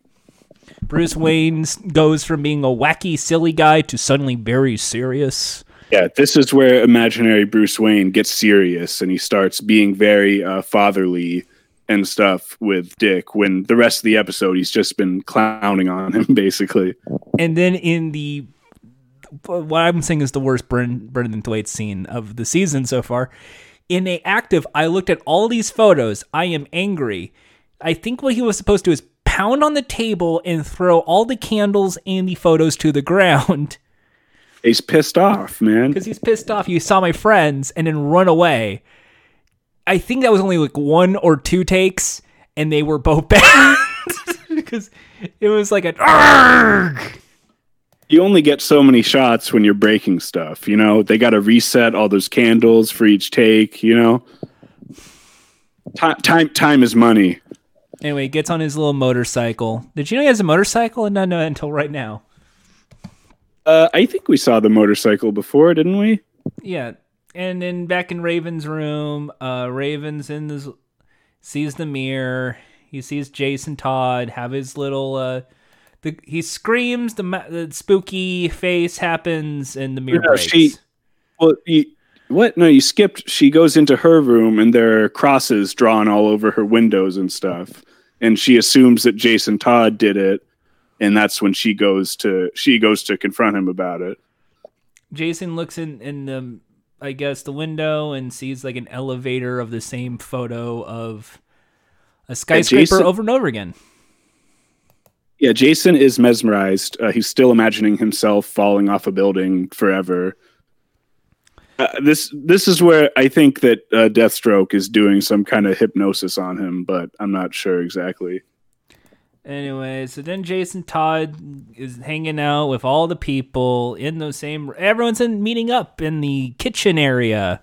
Bruce Wayne goes from being a wacky, silly guy to suddenly very serious. Yeah, this is where imaginary Bruce Wayne gets serious and he starts being very uh, fatherly and stuff with Dick. When the rest of the episode, he's just been clowning on him, [LAUGHS] basically. And then in the what I'm saying is the worst Brenton, Thwaites scene of the season so far. In a active, I looked at all these photos. I am angry. I think what he was supposed to do is pound on the table and throw all the candles and the photos to the [LAUGHS] ground He's pissed off, man. because he's pissed off. You saw my friends and then run away. I think that was only like one or two takes, and they were both [LAUGHS] bad because it was like a. "Argh!" You only get so many shots when you're breaking stuff. You know, they got to reset all those candles for each take. You know, time time time is money. Anyway, he gets on his little motorcycle. Did you know he has a motorcycle? And didn't know until right now. Uh, I think we saw the motorcycle before, didn't we? Yeah. And then back in Raven's room, uh, Raven's in this sees the mirror. He sees Jason Todd have his little uh the he screams the, the spooky face happens and the mirror No, breaks. she- Well, you, what? No, you skipped. She goes into her room and there are crosses drawn all over her windows and stuff. And she assumes that Jason Todd did it, and that's when she goes to she goes to confront him about it. Jason looks in in the I guess the window and sees like an elevator of the same photo of a skyscraper Jason- over and over again. Yeah, Jason is mesmerized. Uh, he's still imagining himself falling off a building forever. Uh, this this is where I think that uh, Deathstroke is doing some kind of hypnosis on him, but I'm not sure exactly. Anyway, so then Jason Todd is hanging out with all the people in the same. Everyone's in meeting up in the kitchen area.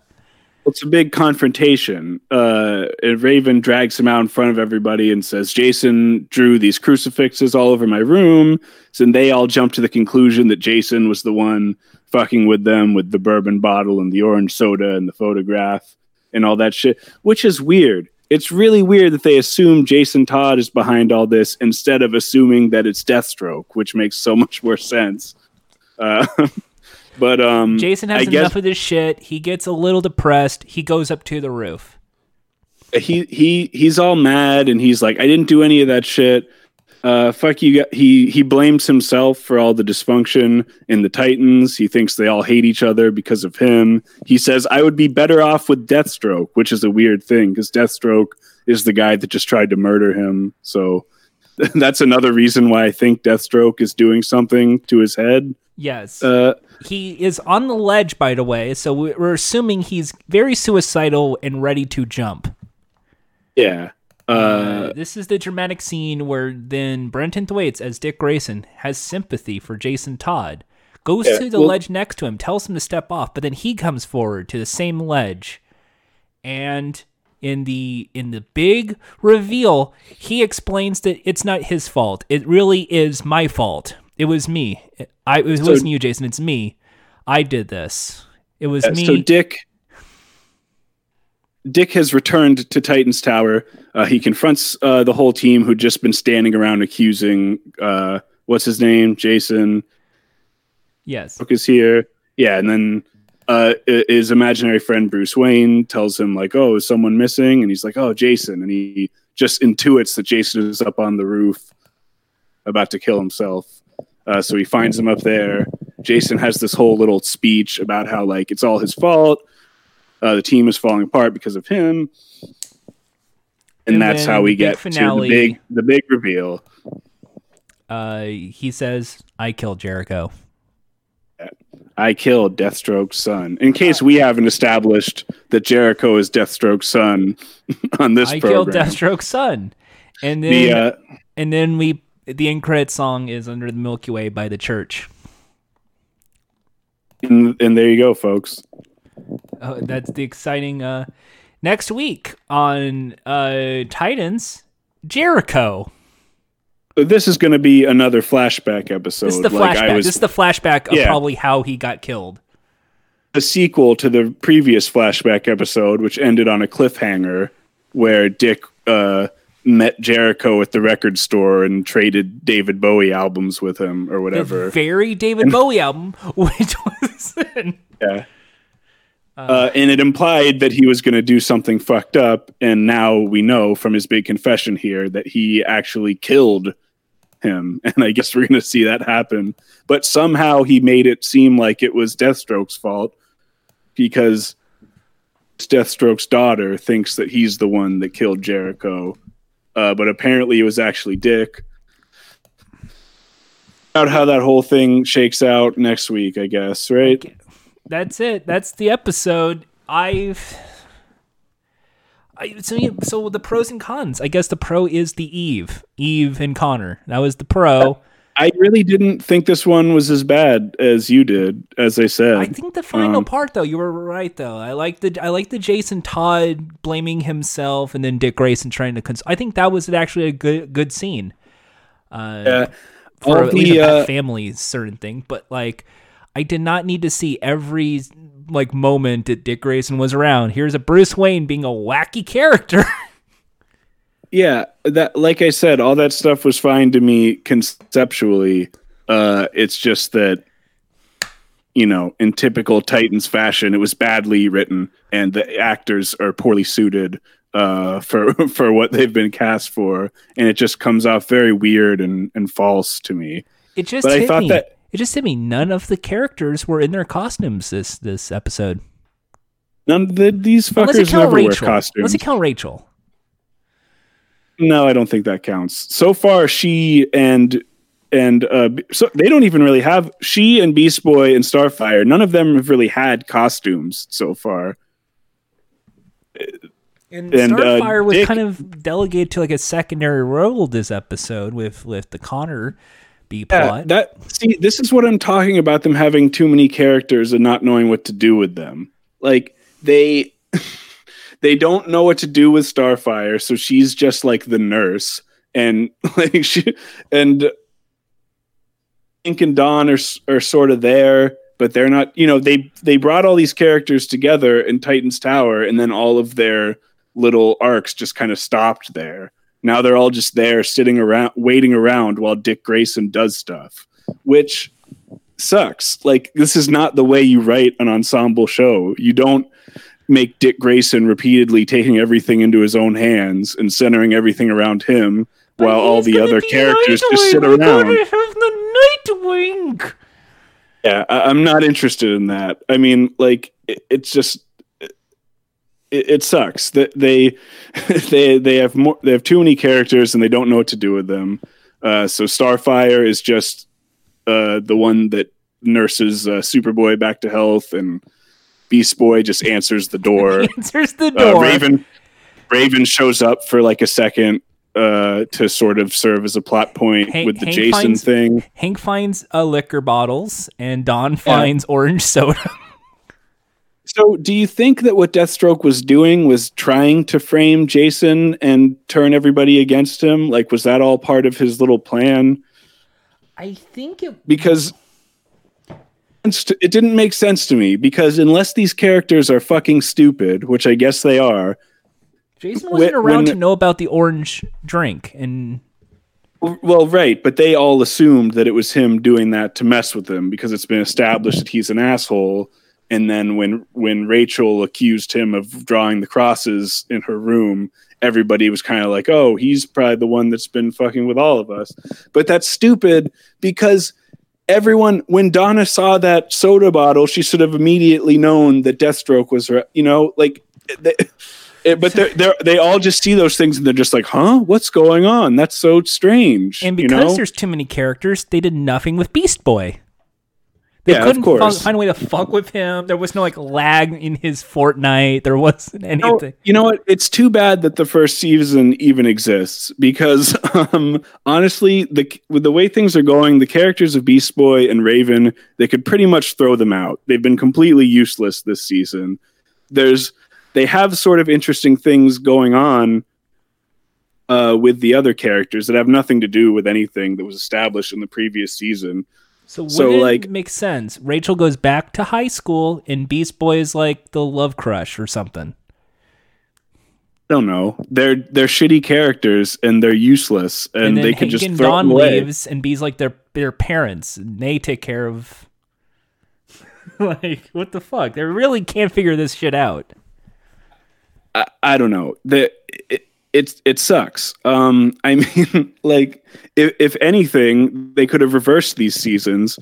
It's a big confrontation. Uh, and Raven drags him out in front of everybody and says, Jason drew these crucifixes all over my room. So then they all jump to the conclusion that Jason was the one fucking with them with the bourbon bottle and the orange soda and the photograph and all that shit, which is weird. It's really weird that they assume Jason Todd is behind all this instead of assuming that it's Deathstroke, which makes so much more sense. Uh, [LAUGHS] but um, Jason has I guess- enough of this shit. He gets a little depressed. He goes up to the roof. he he he's all mad and he's like, I didn't do any of that shit. Uh, fuck you. He he blames himself for all the dysfunction in the Titans. He thinks they all hate each other because of him. He says I would be better off with Deathstroke, which is a weird thing because Deathstroke is the guy that just tried to murder him. So [LAUGHS] that's another reason why I think Deathstroke is doing something to his head. Yes. Uh, he is on the ledge, by the way, so we- we're assuming he's very suicidal and ready to jump. yeah. Uh, Uh, this is the dramatic scene where then Brenton Thwaites, as Dick Grayson, has sympathy for Jason Todd, goes Yeah, to the well- ledge next to him, tells him to step off, but then he comes forward to the same ledge, and in the in the big reveal, he explains that it's not his fault. It really is my fault. It was me. I it wasn't you, Jason. It's me. I did this. It was Uh, me. So Dick Dick has returned to Titan's Tower. Uh, he confronts uh, the whole team who'd just been standing around accusing uh, what's his name, Jason. yes. Brooke is here. Yeah, and then uh, his imaginary friend Bruce Wayne tells him like, "Oh, is someone missing?" And he's like, "Oh, Jason." And he just intuits that Jason is up on the roof, about to kill himself. Uh, so he finds him up there. Jason has this whole little speech about how like it's all his fault. Uh, the team is falling apart because of him, and, And that's how we get finale- to the big the big reveal. Uh, he says, "I killed Jericho." I killed Deathstroke's son. In case we haven't established that Jericho is Deathstroke's son [LAUGHS] on this I program. killed Deathstroke's son. And then The uh, and then we the end credit song is Under the Milky Way by the Church. and, and there you go, folks. Uh, that's the exciting uh next week on uh Titans Jericho. This is going to be another flashback episode. This is the like flashback. Was this is the flashback of Yeah. probably how he got killed. a sequel to the previous flashback episode, which ended on a cliffhanger where Dick uh, met Jericho at the record store and traded David Bowie albums with him or The whatever. very David Bowie album, [LAUGHS] which was yeah. Uh, and it implied that he was going to do something fucked up, and now we know from his big confession here that he actually killed him, [LAUGHS] and I guess we're going to see that happen. But somehow he made it seem like it was Deathstroke's fault because Deathstroke's daughter thinks that he's the one that killed Jericho, uh, but apparently it was actually Dick. Out how that whole thing shakes out next week, I guess, right? that's it. That's the episode. I've. I, so, yeah, so the pros and cons. I guess the pro is the Eve, Eve and Conner. That was the pro. I really didn't think this one was as bad as you did, as I said. I think the final Um, part, though, you were right. Though I like the I like the Jason Todd blaming himself and then Dick Grayson trying to. Cons- I think that was actually a good good scene. Uh, Yeah. for all at least the, uh, family certain thing, but like I did not need to see every like moment that Dick Grayson was around. Here's a Bruce Wayne being a wacky character. [LAUGHS] yeah, that like I said, all that stuff was fine to me conceptually. Uh, it's just that you know, in typical Titans fashion, it was badly written, and the actors are poorly suited uh, for [LAUGHS] for what they've been cast for, and it just comes off very weird and, and false to me. It just But I thought me. that- It just hit me. None of the characters were in their costumes this this episode. None of the, these fuckers never wear costumes. Unless you count Rachel. No, I don't think that counts. So far, she and and uh, so they don't even really have she and Beast Boy and Starfire. None of them have really had costumes so far. And, And, uh, Starfire was Dick- kind of delegated to like a secondary role this episode with with the Conner B Yeah, plot. that see, this is what I'm talking about. Them having too many characters and not knowing what to do with them. Like they [LAUGHS] they don't know what to do with Starfire, so she's just like the nurse, and [LAUGHS] like she and Hank and Dawn are are sort of there, but they're not. You know, they they brought all these characters together in Titan's Tower, and then all of their little arcs just kind of stopped there. Now they're all just there, sitting around, waiting around while Dick Grayson does stuff, which sucks. Like this is not the way you write an ensemble show. You don't make Dick Grayson repeatedly taking everything into his own hands and centering everything around him while all the other characters just sit around. I have the Nightwing. Yeah, I, I'm not interested in that. I mean, like, it, it's just it, it sucks that they [LAUGHS] they they have more they have too many characters and they don't know what to do with them. Uh, so Starfire is just uh, the one that nurses uh, Superboy back to health, and Beast Boy just answers the door. [LAUGHS] Answers the uh, door. Raven Raven shows up for like a second uh, to sort of serve as a plot point Hank- with the Hank Jason finds- thing. Hank finds uh, liquor bottles, and Dawn finds orange soda. [LAUGHS] So, do you think that what Deathstroke was doing was trying to frame Jason and turn everybody against him? Like, was that all part of his little plan? I think it. Because it didn't make sense to me. Because unless these characters are fucking stupid, which I guess they are, Jason wasn't When- around when- to know about the orange drink, and well, right, but they all assumed that it was him doing that to mess with them because it's been established that he's an asshole. And then when when Rachel accused him of drawing the crosses in her room, everybody was kind of like, "Oh, he's probably the one that's been fucking with all of us." But that's stupid because everyone when Donna saw that soda bottle, she should have immediately known that Deathstroke was, you know, like. They, it- but they're, they're, they all just see those things and they're just like, huh? What's going on? That's so strange. and you because know? there's too many characters, they did nothing with Beast Boy. They Yeah, couldn't find a way to fuck with him. There was no like lag in his Fortnite. There wasn't anything. you know what? It's too bad that the first season even exists because, [LAUGHS] um, honestly, the with the way things are going, the characters of Beast Boy and Raven, they could pretty much throw them out. They've been completely useless this season. There's they have sort of interesting things going on uh, with the other characters that have nothing to do with anything that was established in the previous season. So wouldn't So, it like- make sense? Rachel goes back to high school, and Beast Boy is like the love crush or something. I don't know. They're they're shitty characters and they're useless, and, And, they Hank could just and throw Dawn them away. leaves, and B's like their their parents, and they take care of. [LAUGHS] like what the fuck? They really can't figure this shit out. I, I don't know. The it, it it sucks. Um, I [LAUGHS] mean, like if if anything, they could have reversed these seasons.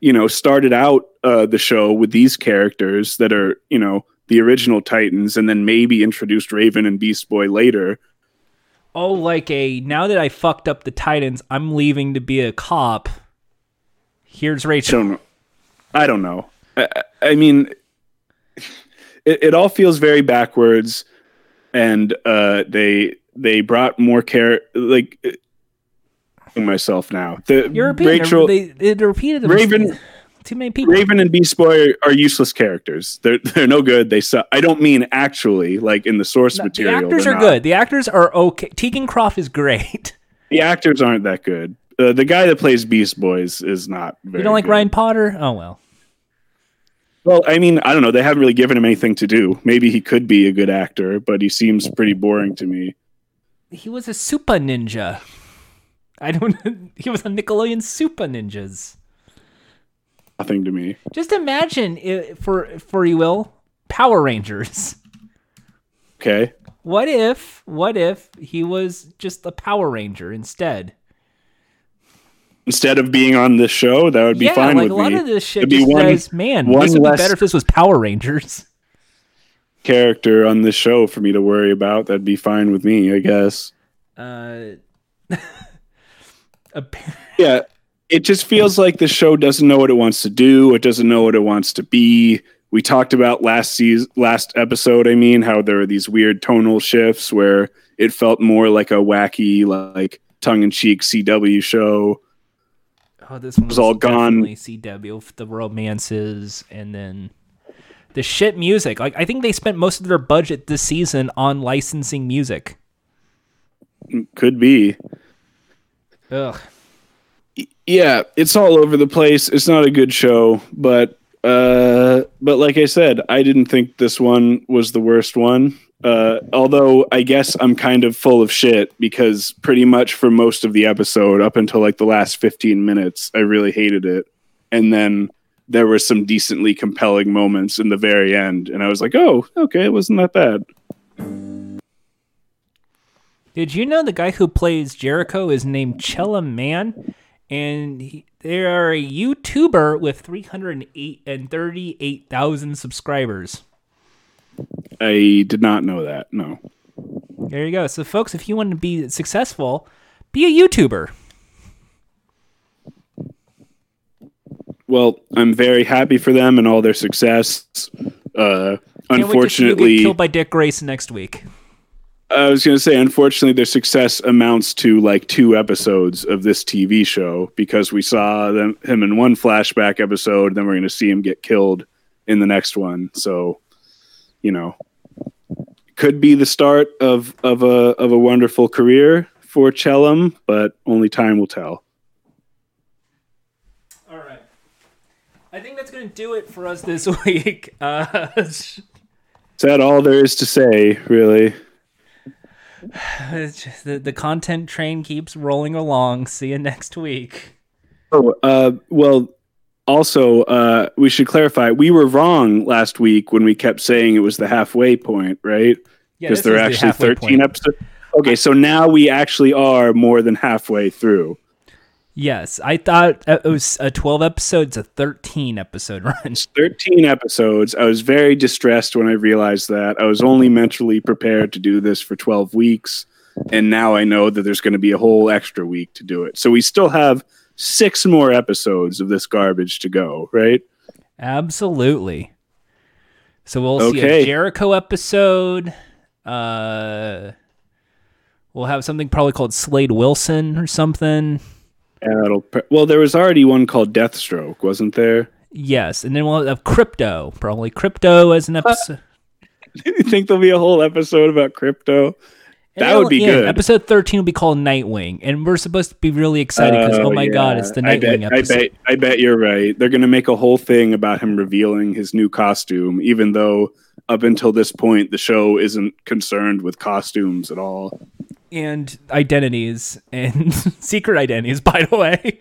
You know, started out uh, the show with these characters that are you know the original Titans, and then maybe introduced Raven and Beast Boy later. Oh, like a now that I fucked up the Titans, I'm leaving to be a cop. Here's I Rachel. don't know. I don't know. I, I I mean, [LAUGHS] it, it all feels very backwards, and uh, they they brought more care. Like uh, myself now, the You're. Rachel, they, they repeated. Raven- Too many people. Raven, and Beast Boy are useless characters. They're [LAUGHS] they're no good. They suck. I don't mean actually, like in the source the material. actors they're are not. good. The actors are okay. Teagan Croft is great. [LAUGHS] The actors aren't that good. Uh, the guy that plays Beast Boys is not. Very You don't like good. Ryan Potter? Oh well. Well, I mean, I don't know. They haven't really given him anything to do. Maybe he could be a good actor, but he seems pretty boring to me. He was a super ninja. I don't. [LAUGHS] He was a Nickelodeon Supah Ninjas. Nothing to me. Just imagine, for for you will, Power Rangers. Okay. What if? What if he was just a Power Ranger instead? Instead of being on this show, that would be yeah, fine like with a lot me. of this shit It'd be one- says, man, one this would less- be better if this was Power Rangers. Character on this show for me to worry about. That'd be fine with me, I guess. Uh, [LAUGHS] Yeah. It just feels like the show doesn't know what it wants to do. It doesn't know what it wants to be. We talked about last season, last episode. I mean, how there are these weird tonal shifts where it felt more like a wacky, like tongue-in-cheek CW show. Oh, this one was, was all gone. CW, with the romances, and then the shit music. Like I think they spent most of their budget this season on licensing music. Could be. Ugh. yeah, it's all over the place. It's not a good show, but uh, but like I said, I didn't think this one was the worst one. Uh, although I guess I'm kind of full of shit because pretty much for most of the episode, up until like the last 15 minutes, I really hated it, and then there were some decently compelling moments in the very end, and I was like, oh, okay, it wasn't that bad. Did you know the guy who plays Jericho is named Chella Man, and he, they are a YouTuber with three hundred eight and thirty eight thousand subscribers. I did not know that. No. There you go. So, folks, if you want to be successful, be a YouTuber. Well, I'm very happy for them and all their success. Uh, Can't wait to see you get unfortunately, killed by Dick Grayson next week. I was going to say, unfortunately, their success amounts to like two episodes of this TV show because we saw them him in one flashback episode, then we're going to see him get killed in the next one. So, you know, could be the start of of a of a wonderful career for Chella Man, but only time will tell. All right. I think that's going to do it for us this [LAUGHS] week. Uh, Is that all there is to say, really? it's [SIGHS] just the, the content train keeps rolling along. See you next week. Oh, uh, well, also, uh, we should clarify we were wrong last week when we kept saying it was the halfway point, right? Because this there are is the actually 13 point. episodes. Okay, so now we actually are more than halfway through. Yes, I thought it was a 12 episodes, a 13 episode [LAUGHS] run. It's 13 episodes. I was very distressed when I realized that. I was only mentally prepared to do this for 12 weeks. And now I know that there's going to be a whole extra week to do it. So we still have six more episodes of this garbage to go, right? Absolutely. So we'll see a Jericho episode. Uh, we'll have something probably called Slade Wilson or something. Yeah, that'll pre- well, there was already one called Deathstroke, wasn't there? Yes, and then we'll have Krypto. Probably Krypto as an episode. [LAUGHS] you think there'll be a whole episode about Krypto? That would be Yeah, good. Episode thirteen will be called Nightwing, and we're supposed to be really excited because oh, oh, my god, it's the I Nightwing bet, episode. I bet, I bet you're right. They're going to make a whole thing about him revealing his new costume, even though up until this point the show isn't concerned with costumes at all. and identities and [LAUGHS] secret identities. By the way,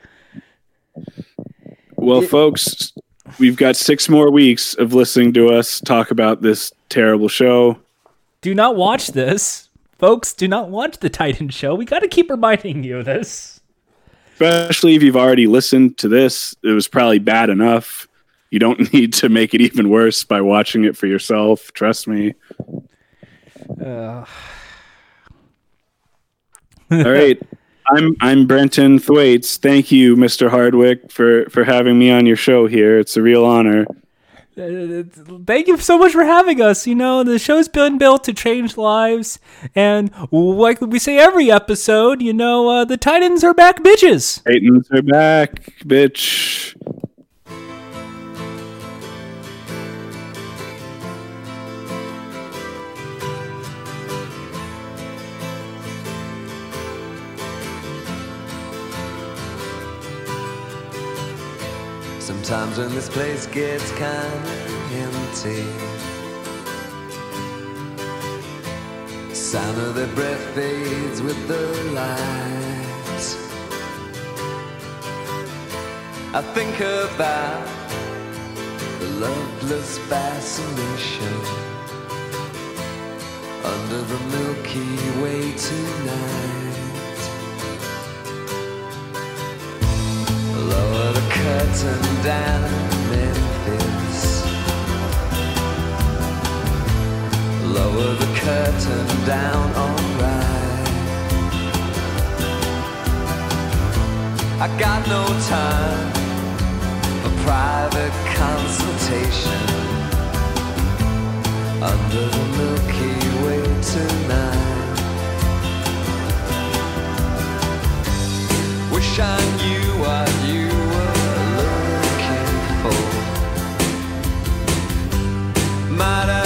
Well, folks, we've got six more weeks of listening to us talk about this terrible show. do not watch this, folks. Do not watch the Titan show. We got to keep reminding you of this. Especially if you've already listened to this, it was probably bad enough. You don't [LAUGHS] need to make it even worse by watching it for yourself. Trust me. Uh, [SIGHS] All right. I'm I'm Brenton Thwaites. Thank you, Mr. Hardwick, for for having me on your show here. It's a real honor. Thank you so much for having us. You know, the show's been built to change lives, and like we say every episode, you know, uh, the Titans are back, bitches. Titans are back, bitch. Sometimes when this place gets kinda empty, sound of their breath fades with the light. I think about the loveless fascination under the Milky Way tonight. Curtain down, Memphis. Lower the curtain down, alright. I got no time for private consultation under the Milky Way tonight. Wish I knew what you Might